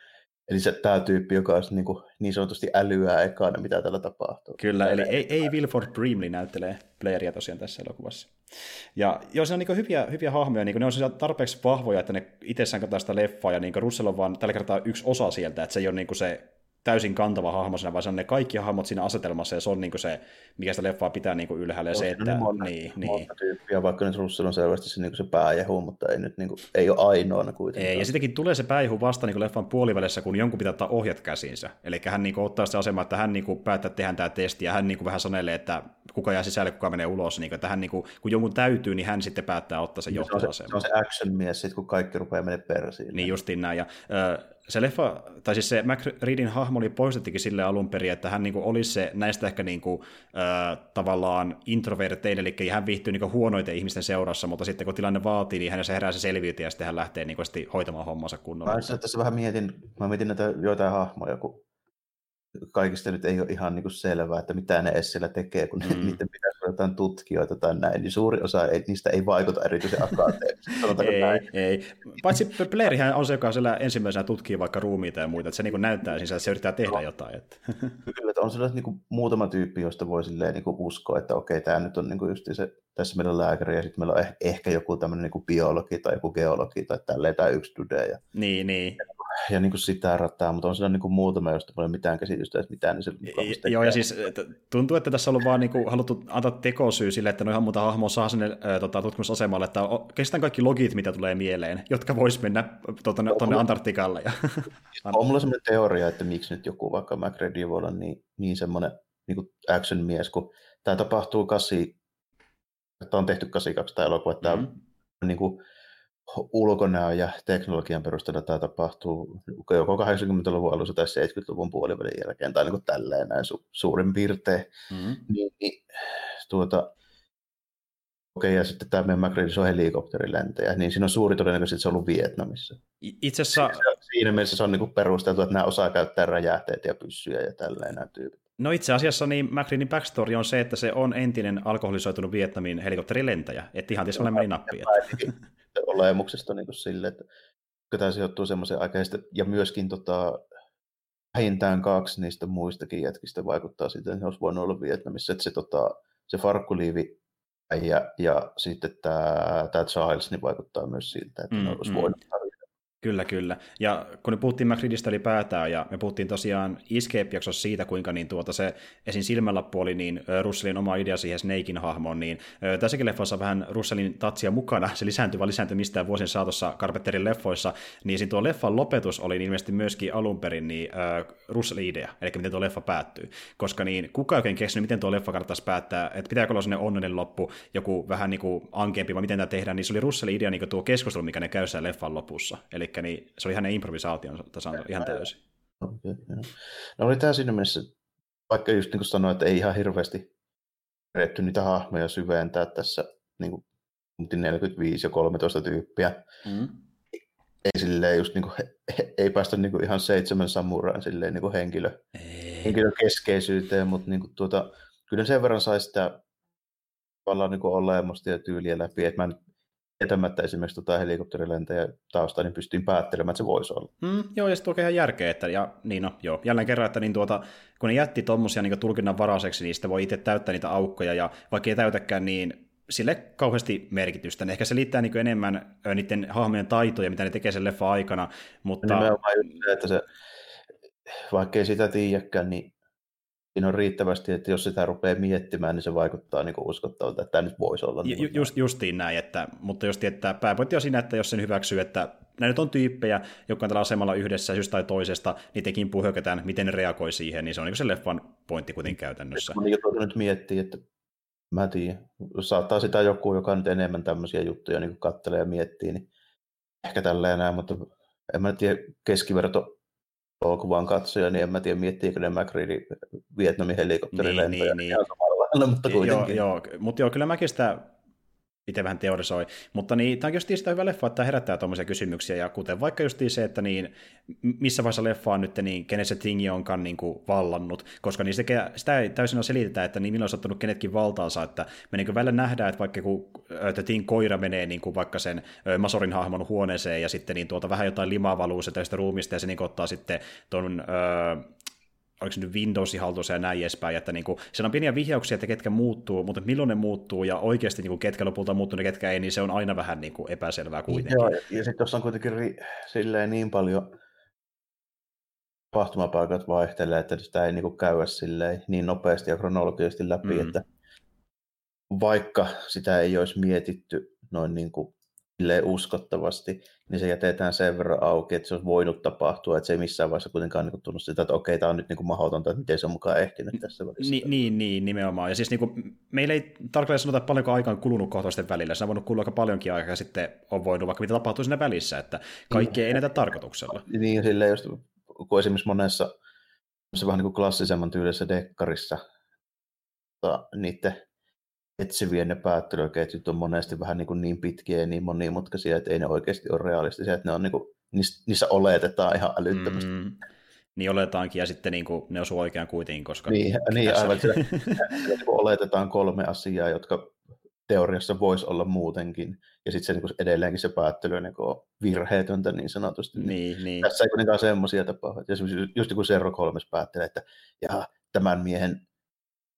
Eli se tämä tyyppi, joka olisi niin, kuin, niin sanotusti älyää ekana, mitä tällä tapahtuu. Kyllä, eli ei, ei Wilford Brimley näyttelee Blairia tosiaan tässä elokuvassa. Ja joo, se on niin hyviä, hyviä hahmoja, niin ne on tarpeeksi vahvoja, että ne itsessään katsoo sitä leffaa, ja niin Russell on vaan tällä kertaa yksi osa sieltä, että se ei ole niin se täysin kantava hahmo siinä, vaan se on ne kaikki hahmot siinä asetelmassa, ja se on niin se, mikä sitä leffaa pitää niin ylhäällä. se, että, monta, niin, monta niin. tyyppiä, vaikka nyt Russell on selvästi se, niin se pääjehu, mutta ei nyt niin kuin, ei ole ainoana kuitenkaan. Ei, ja sittenkin tulee se pääjehu vasta niin leffan puolivälissä, kun jonkun pitää ottaa ohjat käsinsä. Eli hän niin kuin, ottaa sitä asemaa, että hän niin kuin, päättää, tehdään tämä testi, ja hän niin kuin, vähän sanelee, että kuka jää sisälle, kuka menee ulos. Niin kuin, että hän, niin kuin, kun jonkun täytyy, niin hän sitten päättää ottaa sen johtoaseman. Se, se on se action-mies, sit, kun kaikki rupeaa menemään persiin. Niin justiin näin. Ja, äh, se leffa, tai siis se Mac Reedin hahmo oli poistettikin sille alun perin, että hän niinku olisi se näistä ehkä niinku, äh, tavallaan introverteille, eli hän viihtyy niinku huonoiten ihmisten seurassa, mutta sitten kun tilanne vaatii, niin hänessä herää se selviytyä ja sitten hän lähtee niinku hoitamaan hommansa kunnolla. Mä tässä vähän mietin, mä mietin näitä joitain hahmoja, kun kaikista nyt ei ole ihan niin kuin selvää, että mitä ne edes siellä tekee, kun mm. niiden pitäisi olla jotain tutkijoita tai näin, niin suuri osa ei, niistä ei vaikuta erityisen akateemisesti. ei, näin. ei. Paitsi Blairihän on se, joka siellä ensimmäisenä tutkii vaikka ruumiita ja muita, että se niin näyttää siis, että se yrittää tehdä no. jotain. Että. Kyllä, että on sellainen niin kuin muutama tyyppi, josta voi silleen, niin kuin uskoa, että okei, tämä nyt on niin kuin just se, tässä meillä on lääkäri ja sitten meillä on ehkä joku tämmöinen niin kuin biologi tai joku geologi tai tälleen tai yksi dude. Ja, niin, niin. Ja ja niin kuin sitä rataa, mutta on siellä niin kuin muutama, josta ei ole mitään käsitystä, että mitään. Niin se e, Joo, ja siis tuntuu, että tässä on ollut vaan niin kuin, haluttu antaa tekosyy sille, että no ihan muuta hahmoa saa sinne äh, tota, tutkimusasemalle, että kestään kaikki logit, mitä tulee mieleen, jotka vois mennä tuonne mulla... Antarktikalle. Ja... on mulla sellainen teoria, että miksi nyt joku vaikka McReady voi olla niin, niin semmoinen niin kuin action-mies, kun tämä tapahtuu kasi, että on tehty 82 tämä elokuva, että mm-hmm. tämä niin kuin, ulkonäön ja teknologian perusteella tämä tapahtuu joko 80-luvun alussa tai 70-luvun puolivälin jälkeen, tai niin kuin tälleen näin su- suurin piirtein. Mm-hmm. Niin, niin, tuota, Okei, ja sitten tämä meidän McReady on helikopterilentäjä, niin siinä on suuri todennäköisesti, että se on ollut Vietnamissa. Itse asiassa... Siinä mielessä se on niin perusteltu, että nämä osaa käyttää räjähteitä ja pyssyjä ja tälleen nämä tyypit. No itse asiassa niin McReadin backstory on se, että se on entinen alkoholisoitunut Vietnamin helikopterilentäjä, että ihan tietysti meni nappi. Olemuksesta niin kuin sille, että tämä sijoittuu semmoiseen aikaan, ja myöskin tota, vähintään kaksi niistä muistakin jätkistä vaikuttaa siitä, että ne olisi voinut olla Vietnamissa, että se, tota, se farkkuliivi ja, ja sitten tämä, tämä Charles niin vaikuttaa myös siltä, että mm, ne olisi mm. voinut Kyllä, kyllä. Ja kun me puhuttiin McReadista ylipäätään, ja me puhuttiin tosiaan Escape-jaksossa siitä, kuinka niin tuota se esim. silmälappu oli niin Russellin oma idea siihen Snakein hahmoon, niin tässäkin leffassa vähän Russellin tatsia mukana, se lisääntyvä lisääntymistä vuosien saatossa Carpenterin leffoissa, niin siinä tuo leffan lopetus oli ilmeisesti myöskin alun perin niin, Russellin idea, eli miten tuo leffa päättyy. Koska niin kukaan oikein keksinyt, miten tuo leffa kannattaisi päättää, että pitääkö olla sellainen onnellinen loppu, joku vähän niin kuin ankempi, vai miten tämä tehdään, niin se oli Russellin idea niin tuo keskustelu, mikä ne käy leffan lopussa. Eli niin se oli hänen improvisaation tasan ihan täysin. Okay, no oli tämä siinä mielessä, vaikka just niin kuin sanoin, että ei ihan hirveästi keretty niitä hahmoja syventää tässä niin kuin 45 ja 13 tyyppiä. Mm. Ei silleen just niin kuin, ei päästä niin kuin ihan seitsemän samurain silleen niin kuin henkilö, ei. henkilökeskeisyyteen, mutta niin kuin tuota, kyllä sen verran sai sitä tavallaan niin olemusta ja tyyliä läpi, että mä en tietämättä esimerkiksi tota helikopterilentäjä taustaa, niin pystyin päättelemään, että se voisi olla. Mm, joo, ja sitten ihan järkeä, että ja, niin no, joo, jälleen kerran, että niin tuota, kun ne jätti tuommoisia niin tulkinnan varaiseksi, niin sitten voi itse täyttää niitä aukkoja, ja vaikka ei täytäkään, niin sille kauheasti merkitystä. Ehkä se liittää niin enemmän niiden hahmojen taitoja, mitä ne tekee sen leffa aikana. Mutta... Nimenomaan just se, että se, vaikka ei sitä tiedäkään, niin siinä on riittävästi, että jos sitä rupeaa miettimään, niin se vaikuttaa niin uskottavalta, että tämä nyt voisi olla. Niin Ju, just, justiin näin, että, mutta just, että pääpointti on siinä, että jos sen hyväksyy, että nämä nyt on tyyppejä, jotka on tällä asemalla yhdessä syystä tai toisesta, niin tekin puhyökätään, miten ne reagoi siihen, niin se on niin se leffan pointti kuitenkin käytännössä. Mä niin nyt miettii, että mä tiedän, saattaa sitä joku, joka nyt enemmän tämmöisiä juttuja niin kattelee ja miettii, niin ehkä tällä enää, mutta en mä tiedä keskiverto elokuvan katsoja, niin en mä tiedä, miettiikö ne McReady Vietnamin helikopterilentoja. Niin, niin, niin. mutta kuitenkin. Joo, joo, mutta joo, kyllä mäkin sitä itse vähän teorisoi. Mutta niin, tämä on just sitä hyvä leffa, että herättää tuommoisia kysymyksiä, ja kuten vaikka just se, että niin, missä vaiheessa leffa on nyt, niin kenen se tingi onkaan niin kuin vallannut, koska niin se, sitä ei täysin selitetä, että niin milloin on ottanut kenetkin valtaansa, että me niin välillä nähdään, että vaikka kun että Ting koira menee niin kuin vaikka sen Masorin hahmon huoneeseen, ja sitten niin tuota vähän jotain limaa valuu se ruumista, ja se niin ottaa sitten tuon oliko se nyt Windowsin haltuunsa ja näin edespäin, että niin kuin, siellä on pieniä vihjauksia, että ketkä muuttuu, mutta milloin ne muuttuu ja oikeasti niin kuin, ketkä lopulta muuttuu ja ketkä ei, niin se on aina vähän niin kuin, epäselvää kuitenkin. Joo, ja sitten tuossa on kuitenkin ri- silleen niin paljon tapahtumapaikat vaihtelee, että sitä ei niin kuin, käydä silleen niin nopeasti ja kronologisesti läpi, mm. että vaikka sitä ei olisi mietitty noin niin kuin uskottavasti, niin se jätetään sen verran auki, että se olisi voinut tapahtua, että se ei missään vaiheessa kuitenkaan niin tunnu sitä, että okei, tämä on nyt niin kuin mahdotonta, että miten se on mukaan ehtinyt tässä välissä. Ni, niin, niin, nimenomaan. Ja siis niin kuin, meillä ei tarkalleen sanota paljonko aikaa on kulunut kohtaisten välillä. Se on voinut kulua aika paljonkin aikaa, ja sitten on voinut vaikka mitä tapahtuu siinä välissä, että kaikki ei näitä tarkoituksella. Niin, silleen just, kun esimerkiksi monessa se vähän niin kuin klassisemman tyylisessä dekkarissa, niiden etsivien ne päättelyketjut on monesti vähän niin, kuin niin pitkiä ja niin monimutkaisia, että ei ne oikeasti ole realistisia, että ne on niin kuin, niissä oletetaan ihan älyttömästi. Mm, niin oletaankin, ja sitten niin kuin, ne osuu oikein kuitenkin, koska... Niin, niin aivan, sillä, niin oletetaan kolme asiaa, jotka teoriassa voisi olla muutenkin, ja sitten se niin edelleenkin se päättely niin kuin virheetöntä niin sanotusti. Niin, niin. Tässä ei kuitenkaan semmoisia tapahdu. Esimerkiksi just niin kuin Serro kolmes päättelee, että ja tämän miehen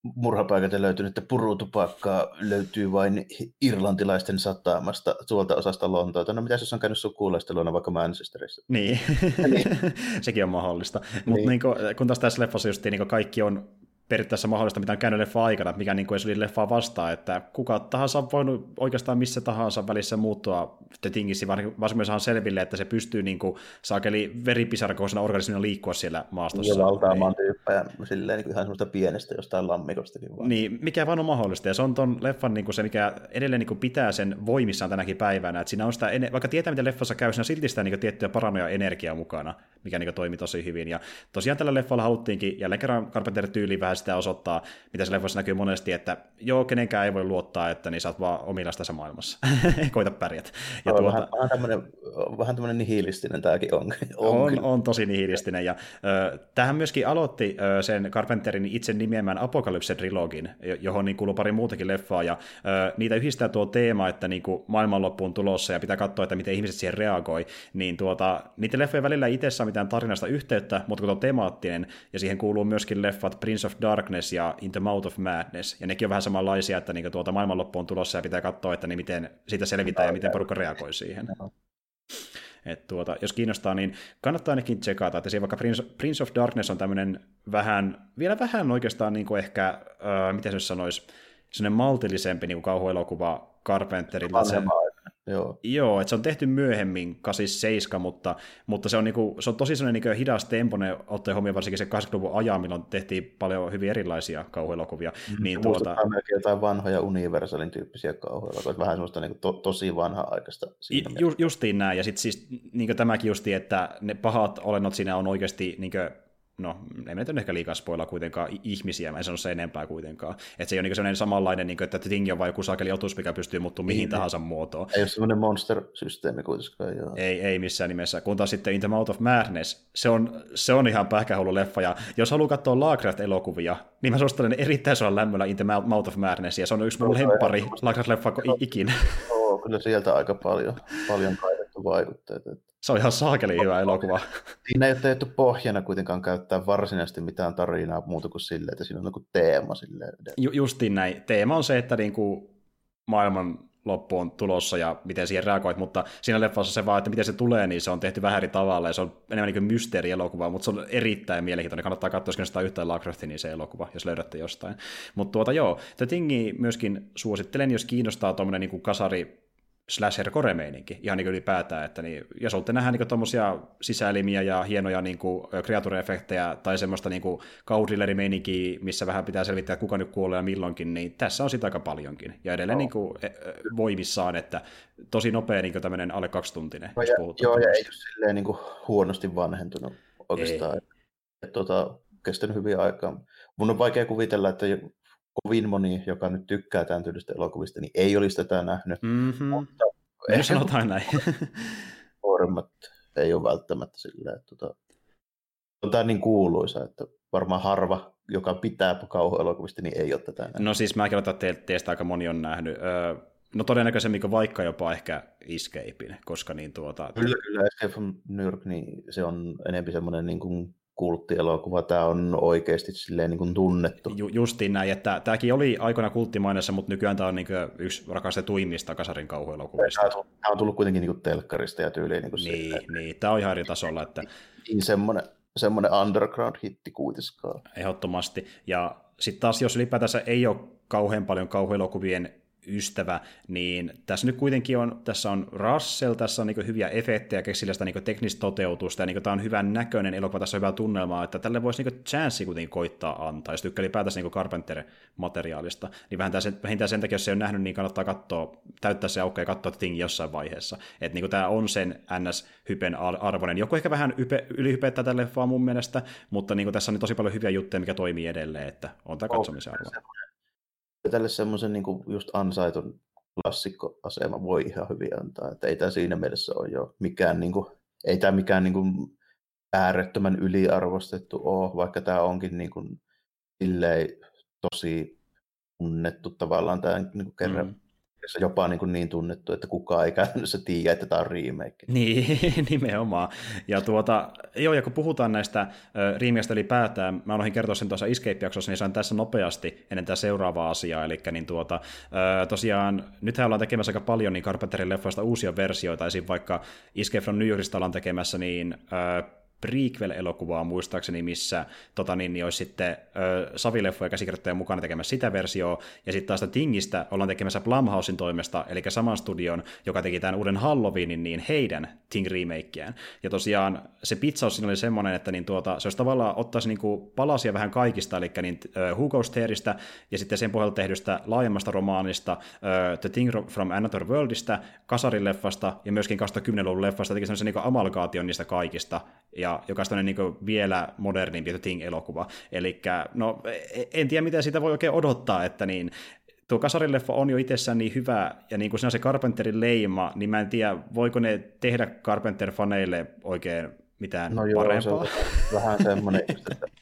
murhapaikalta löytynyttä purutupakkaa löytyy vain irlantilaisten satamasta tuolta osasta Lontoota. No mitä jos on käynyt sukuulaisteluna vaikka Manchesterissa? Niin, niin. sekin on mahdollista. Niin. Mutta niin kun taas tässä leffassa just niin kaikki on periaatteessa mahdollista, mitä on käynyt leffa aikana, mikä niin kuin ei leffaa vastaan, että kuka tahansa on voinut oikeastaan missä tahansa välissä muuttua The Thingissä, varsinkin selville, että se pystyy niin kuin, saakeli veripisarakoisena organismina liikkua siellä maastossa. Ja valtaamaan tyyppejä silleen niin kuin ihan semmoista pienestä jostain lammikostakin. Vaan. Niin, mikä vaan on mahdollista, ja se on ton leffan niin kuin se, mikä edelleen niin kuin pitää sen voimissaan tänäkin päivänä, että siinä on sitä, vaikka tietää, mitä leffassa käy, siinä on silti sitä niin kuin, tiettyä paranoja energiaa mukana, mikä niin kuin, toimi tosi hyvin, ja tosiaan tällä leffalla haluttiinkin jälleen kerran Carpenter-tyyliin vähän sitä osoittaa, mitä se leffoissa näkyy monesti, että joo, kenenkään ei voi luottaa, että niin sä oot vaan omillas tässä maailmassa. Koita pärjät. Ja tuota, vähän, vähän, tämmöinen, vähän tämmöinen nihilistinen tämäkin on. on, on, on tosi nihilistinen. Ja ö, tähän myöskin aloitti ö, sen Carpenterin itse nimeämään Apocalypse-trilogin, johon niin kuuluu pari muutakin leffaa, ja ö, niitä yhdistää tuo teema, että niin kuin maailmanloppu on tulossa ja pitää katsoa, että miten ihmiset siihen reagoi, niin tuota, niiden leffojen välillä ei itse saa mitään tarinasta yhteyttä, mutta kun on temaattinen, ja siihen kuuluu myöskin leffat Prince of Darkness ja In the Mouth of Madness, ja nekin on vähän samanlaisia, että niin tuota maailmanloppu on tulossa ja pitää katsoa, että niin miten siitä selvitään ja miten porukka reagoi siihen. Et tuota, jos kiinnostaa, niin kannattaa ainakin tsekata, että siellä vaikka Prince, Prince of Darkness on tämmöinen vähän, vielä vähän oikeastaan niin kuin ehkä, äh, miten se sanoisi, sellainen maltillisempi niin kuin kauhuelokuva Carpenterilla. Se, Joo. Joo, että se on tehty myöhemmin, 87, mutta, mutta se, on niinku, se on tosi sellainen niinku hidas tempoinen, ottaen huomioon varsinkin se 80-luvun ajan, milloin tehtiin paljon hyvin erilaisia kauhuelokuvia. Mm, niin tuota... melkein jotain vanhoja Universalin tyyppisiä kauhuelokuvia, vähän semmoista niinku to, tosi vanha-aikaista. Ju, justiin näin, ja sitten siis niinku tämäkin justiin, että ne pahat olennot siinä on oikeasti niinku no, ei nyt ehkä liikaa spoilla kuitenkaan ihmisiä, mä en sano se enempää kuitenkaan. Että se ei ole niin sellainen samanlainen, niin kuin, että Thing on vain joku saakeli otus, mikä pystyy muuttumaan mihin niin, tahansa muotoon. Ei ole semmoinen monster-systeemi kuitenkaan. Joo. Ei, ei missään nimessä. Kun taas sitten In the Mouth of Madness, se on, se on ihan pähkähullu leffa, ja jos haluaa katsoa Lovecraft-elokuvia, niin mä suosittelen erittäin sulla lämmöllä In the Mouth of Madness, ja se on yksi mun lempari Lovecraft-leffa ikinä. Joo, kyllä sieltä aika paljon, paljon kaivettu vaikutteita. Se on ihan saakeli hyvä elokuva. Siinä ei ole tehty pohjana kuitenkaan käyttää varsinaisesti mitään tarinaa muuta kuin silleen, että siinä on joku teema. Silleen. Ju- justiin näin. Teema on se, että niinku maailman loppu on tulossa ja miten siihen reagoit, mutta siinä leffassa se vaan, että miten se tulee, niin se on tehty vähän eri tavalla ja se on enemmän niin kuin mysteerielokuva, mutta se on erittäin mielenkiintoinen. Kannattaa katsoa, jos sitä yhtään Lovecraftin, niin se elokuva, jos löydätte jostain. Mutta tuota joo, The Thingi myöskin suosittelen, jos kiinnostaa tuommoinen niin kasari slasher core ihan niin ylipäätään, että niin, jos olette nähdä niin tuommoisia sisäelimiä ja hienoja niin kreatureefektejä tai semmoista niin kaudillerimeininkiä, missä vähän pitää selvittää, kuka nyt kuolee ja milloinkin, niin tässä on sitä aika paljonkin. Ja edelleen no. niin kuin, e, e, voimissaan, että tosi nopea niin tämmöinen alle kaksituntinen. No, ja, joo, ja ei ole silleen niin kuin huonosti vanhentunut oikeastaan. Ei. Tuota, kestänyt hyvin aikaa. Mun on vaikea kuvitella, että kovin moni, joka nyt tykkää tämän tyylistä elokuvista, niin ei olisi tätä nähnyt. Mm-hmm. Mutta ehkä sanotaan näin. Nuoremmat ei ole välttämättä silleen, että tota, on tämä niin kuuluisa, että varmaan harva, joka pitää kauhuelokuvista, niin ei ole tätä nähnyt. No siis mäkin oletan, että teistä aika moni on nähnyt. Öö, no todennäköisemmin vaikka jopa ehkä Escapein, koska niin tuota... Kyllä, kyllä Escape from New York, niin se on enemmän semmoinen niin kuin kulttielokuva, tämä on oikeasti silleen niin kuin tunnettu. Ju, justiin näin, että tämäkin oli aikoina kulttimainessa, mutta nykyään tämä on niin yksi rakastetuimmista kasarin kauhuelokuvista. Tämä on, tullut kuitenkin niin kuin telkkarista ja tyyliin. Niin, niin, silleen, niin, tämä on ihan eri tasolla. Että... Niin semmoinen, semmoinen underground-hitti kuitenkaan. Ehdottomasti. Ja sitten taas, jos ylipäätänsä ei ole kauhean paljon kauhuelokuvien ystävä, niin tässä nyt kuitenkin on, tässä on Russell, tässä on niin hyviä efektejä, keksillä sitä niin teknistä toteutusta, ja niin tämä on hyvän näköinen elokuva, tässä on hyvää tunnelmaa, että tälle voisi niin chanssi kuitenkin koittaa antaa, jos tykkää ylipäätänsä niin Carpenter-materiaalista, niin vähintään sen, vähintään sen takia, jos se on nähnyt, niin kannattaa katsoa, täyttää se aukko ja katsoa Thing jossain vaiheessa, että niin tämä on sen NS-hypen arvoinen, joku ehkä vähän ype, ylihypettää tälle vaan mun mielestä, mutta niin tässä on niin tosi paljon hyviä juttuja, mikä toimii edelleen, että on tämä katsomisen arvo tälle semmoisen niin just ansaitun klassikkoasema voi ihan hyvin antaa. Että ei tämä siinä mielessä ole jo mikään, niin kuin, ei tämä mikään niin kuin äärettömän yliarvostettu ole, vaikka tämä onkin niin kuin, tosi tunnettu tavallaan tämä niin kuin kerran mm jopa niin, kuin niin tunnettu, että kukaan ei käytännössä tiedä, että tämä on remake. Niin, nimenomaan. Ja, tuota, joo, ja kun puhutaan näistä remakeista ylipäätään, mä unohdin kertoa sen tuossa Escape-jaksossa, niin sain tässä nopeasti ennen tämä seuraavaa asiaa, eli niin tuota, tosiaan, nythän ollaan tekemässä aika paljon niin Carpenterin leffoista uusia versioita, esim. vaikka Escape from New Yorkista ollaan tekemässä, niin prequel-elokuvaa muistaakseni, missä tota, niin, niin olisi sitten ö, Savileffoja käsikirjoittajia mukana tekemässä sitä versioa, ja sitten taas Tingistä ollaan tekemässä Blumhousein toimesta, eli saman studion, joka teki tämän uuden Halloweenin, niin heidän Ting remakeään. Ja tosiaan se pitsaus siinä oli semmoinen, että niin tuota, se olisi tavallaan ottaisi niin kuin palasia vähän kaikista, eli niin, Who Goes Thereista, ja sitten sen pohjalta tehdystä laajemmasta romaanista, uh, The Thing from Another Worldista, Kasarileffasta ja myöskin 2010-luvun leffasta, teki semmoisen niin amalgaation niistä kaikista, ja joka on niin vielä modernimpi Thing-elokuva. Eli no, e, en tiedä, miten sitä voi oikein odottaa, että niin, tuo kasarileffa on jo itsessään niin hyvä, ja niin kuin siinä on se Carpenterin leima, niin mä en tiedä, voiko ne tehdä Carpenter-faneille oikein mitään no joo, parempaa. Se on vähän semmoinen, että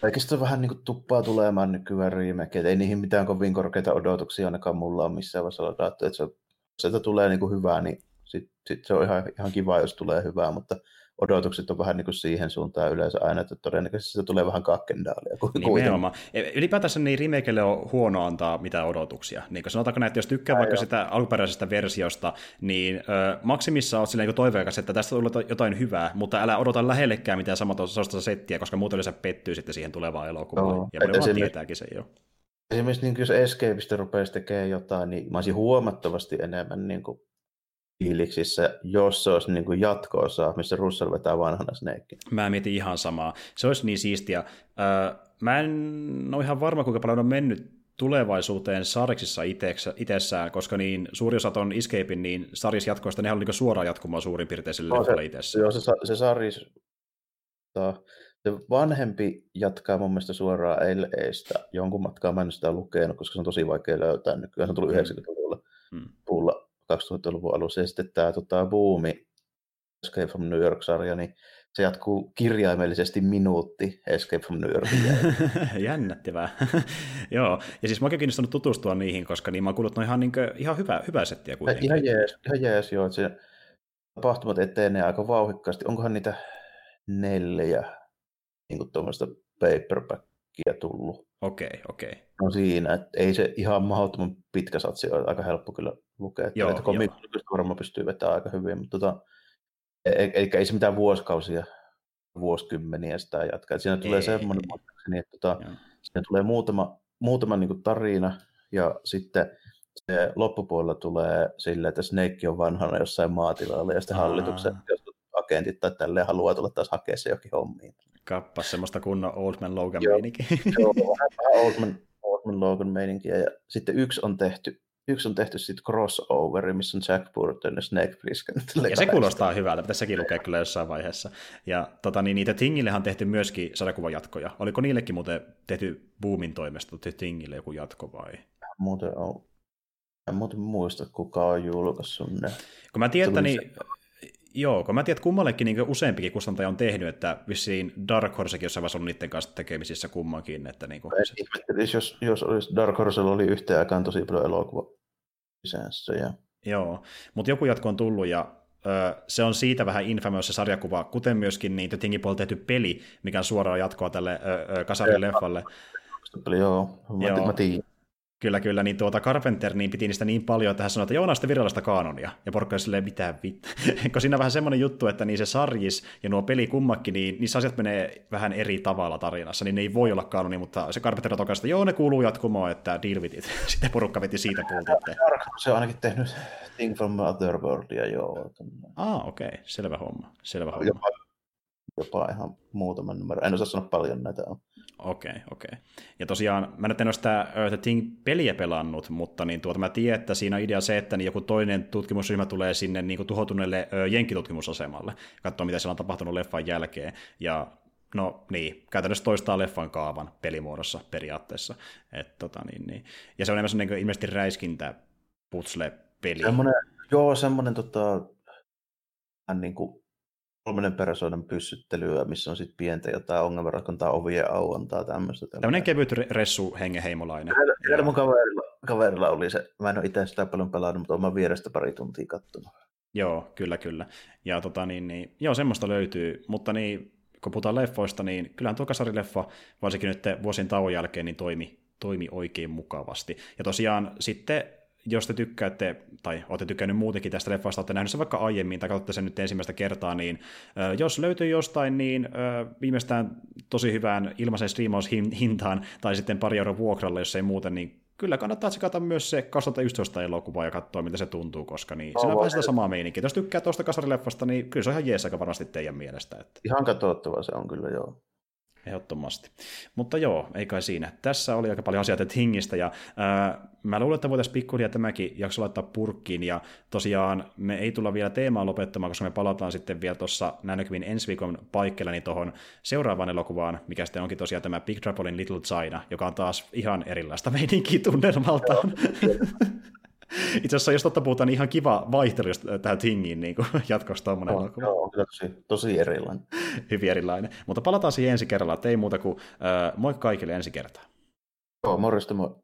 Kaikista vähän niin kuin tuppaa tulemaan nykyään remake, ei niihin mitään kovin korkeita odotuksia ainakaan mulla on missään vaiheessa että se, se tulee niin kuin hyvää, niin sitten sit se on ihan, ihan kiva, jos tulee hyvää, mutta odotukset on vähän niin kuin siihen suuntaan yleensä aina, että todennäköisesti se tulee vähän kakkendaalia. Nimenomaan. E, ylipäätänsä niin remakeille on huono antaa mitään odotuksia. Niin kuin sanotaanko näin, että jos tykkää Ai vaikka jo. sitä alkuperäisestä versiosta, niin ö, maksimissa olet silleen toiveikas, että tästä tulee jotain hyvää, mutta älä odota lähellekään mitään samantasoista settiä, koska muuten se pettyy sitten siihen tulevaan elokuvaan. Joo. Ja moni vaan tietääkin sen jo. Esimerkiksi niin jos Escapeista rupeaisi tekemään jotain, niin mä olisin huomattavasti enemmän niin kuin fiiliksissä, jos se olisi niin kuin jatko-osa, missä Russell vetää vanhana Snake. Mä mietin ihan samaa. Se olisi niin siistiä. Öö, mä en ole ihan varma, kuinka paljon on mennyt tulevaisuuteen sarjiksissa itsessään, koska niin suuri osa on Escapein, niin sarjis jatkoista ne on niin suoraan jatkumaan suurin piirtein sille no, se, itsessään. Joo, se, se sarjis, se vanhempi jatkaa mun mielestä suoraan LAista. Jonkun matkaa mä en sitä lukenut, koska se on tosi vaikea löytää nykyään. Se on tullut mm. 90-luvulla mm. Puulla 2000-luvun alussa. Ja sitten tämä tota, Boomi, Escape from New York-sarja, niin se jatkuu kirjaimellisesti minuutti Escape from New York. Jännättävää. joo, ja siis mä oon kiinnostunut tutustua niihin, koska niin mä oon kuullut, että ihan, niin kuin, ihan hyvä, hyvä settiä kuitenkin. Ihan jees, ihan jees joo, että se tapahtumat etenee aika vauhikkaasti. Onkohan niitä neljä niin kuin tuommoista paperbackia tullut? Okei, okay, okei. Okay. No siinä, että ei se ihan mahdottoman pitkä satsi ole aika helppo kyllä lukea. Joo, että komikko varmaan pystyy vetämään aika hyvin, mutta tota, eikä e, ei se mitään vuosikausia, vuosikymmeniä sitä jatkaa. Et siinä ei, tulee semmoinen, ei. että tota, siinä tulee muutama, muutama niin kuin tarina ja sitten se loppupuolella tulee silleen, että Snake on vanhana jossain maatilalla ja sitten Aa. hallituksen agentit tai tälleen haluaa tulla taas hakea se jokin hommiin. Kappas semmoista kunnon Old Man Logan meininkiä. Joo, vähän Old Man, Old Man Logan meininkiä. Ja sitten yksi on tehty yksi on tehty sitten crossoveri, missä on Jack Burton ja Snake Plissken. Ja se kuulostaa hyvältä, pitäisi sekin lukea kyllä jossain vaiheessa. Ja tota, niin niitä Tingillehan on tehty myöskin sarjakuvajatkoja. Oliko niillekin muuten tehty Boomin toimesta tehty Tingille joku jatko vai? Muuten on. En muuten muista, kuka on julkaissut ne. Kun mä tiedän, niin Joo, kun mä tiedän, että kummallekin niin useampikin kustantaja on tehnyt, että vissiin Dark Horsekin jossain vaiheessa on niiden kanssa tekemisissä kummankin. Että niin kuin se... jos, jos olisi Dark Horsella oli yhteen aikaan tosi paljon elokuva lisässä. Ja... Joo, mutta joku jatko on tullut ja ö, se on siitä vähän infamous se sarjakuva, kuten myöskin niin The Thingin tehty peli, mikä on suoraan jatkoa tälle ö, ö, kasarin leffalle. Joo, mä, Joo. mä tiedän. Kyllä, kyllä, niin tuota Carpenter niin piti niistä niin paljon, että hän sanoi, että joo, näistä virallista kanonia. Ja porukka oli silleen, mitä vittu. Kun siinä on vähän semmoinen juttu, että niin se sarjis ja nuo peli kummakin, niin niissä asiat menee vähän eri tavalla tarinassa, niin ne ei voi olla kanoni, mutta se Carpenter on että joo, ne kuuluu jatkumoon, että deal with it. Sitten porukka veti siitä puolta. Että... Se on ainakin tehnyt Thing from Otherworldia, joo. Ah, okei, okay. selvä homma. Selvä homma. Jopa, jopa ihan muutaman numero. En osaa sanoa paljon näitä on. Okei, okay, okei. Okay. Ja tosiaan, mä nyt en ole sitä The Thing-peliä pelannut, mutta niin tuota, mä tiedän, että siinä on idea se, että niin joku toinen tutkimusryhmä tulee sinne niin kuin tuhoutuneelle jenkkitutkimusasemalle, katsoa mitä siellä on tapahtunut leffan jälkeen, ja no niin, käytännössä toistaa leffan kaavan pelimuodossa periaatteessa. Et, tota, niin, niin. Ja se on enemmän niin ilmeisesti räiskintä putsle-peli. Semmoinen, joo, semmoinen tota, niin kuin kolmannen persoonan pyssyttelyä, missä on sitten pientä jotain ongelmanrakontaa, ovien auontaa, tämmöistä. Tämmöinen kevyt ressu hengeheimolainen. Kyllä mun kaverilla, kaverilla oli se, mä en ole itse sitä paljon pelannut, mutta olen vierestä pari tuntia kattonut. Joo, kyllä, kyllä. Ja tota, niin, niin, joo, semmoista löytyy, mutta niin, kun puhutaan leffoista, niin kyllähän tuo kasarileffa, varsinkin nyt vuosien tauon jälkeen, niin toimi, toimi oikein mukavasti. Ja tosiaan sitten jos te tykkäätte, tai olette tykännyt muutenkin tästä leffasta, olette nähnyt sen vaikka aiemmin, tai katsotte sen nyt ensimmäistä kertaa, niin jos löytyy jostain, niin viimeistään tosi hyvään ilmaisen striimaushintaan, tai sitten pari euroa vuokralle, jos ei muuten, niin kyllä kannattaa tsekata myös se 2011 elokuva ja katsoa, mitä se tuntuu, koska niin, oh, se on vähän sitä samaa meininkiä. Jos tykkää tuosta kasarileffasta, niin kyllä se on ihan jees aika varmasti teidän mielestä. Että... Ihan katsottava se on kyllä, joo. Ehdottomasti. Mutta joo, ei kai siinä. Tässä oli aika paljon asioita hingistä, ja ää, mä luulen, että voitaisiin pikkuhiljaa tämäkin jakso laittaa purkkiin, ja tosiaan me ei tulla vielä teemaa lopettamaan, koska me palataan sitten vielä tuossa näkymin ensi viikon paikkeella niin tuohon seuraavaan elokuvaan, mikä sitten onkin tosiaan tämä Big Trouble in Little China, joka on taas ihan erilaista meininkiä tunnelmaltaan. Itse asiassa, jos totta puhutaan, niin ihan kiva vaihtelu tähän Tingiin niin jatkossa tuommoinen no, elokuva. Joo, tosi, tosi erilainen. Hyvin erilainen. Mutta palataan siihen ensi kerralla, että ei muuta kuin äh, moi kaikille ensi kertaa. Joo, morjesta moi.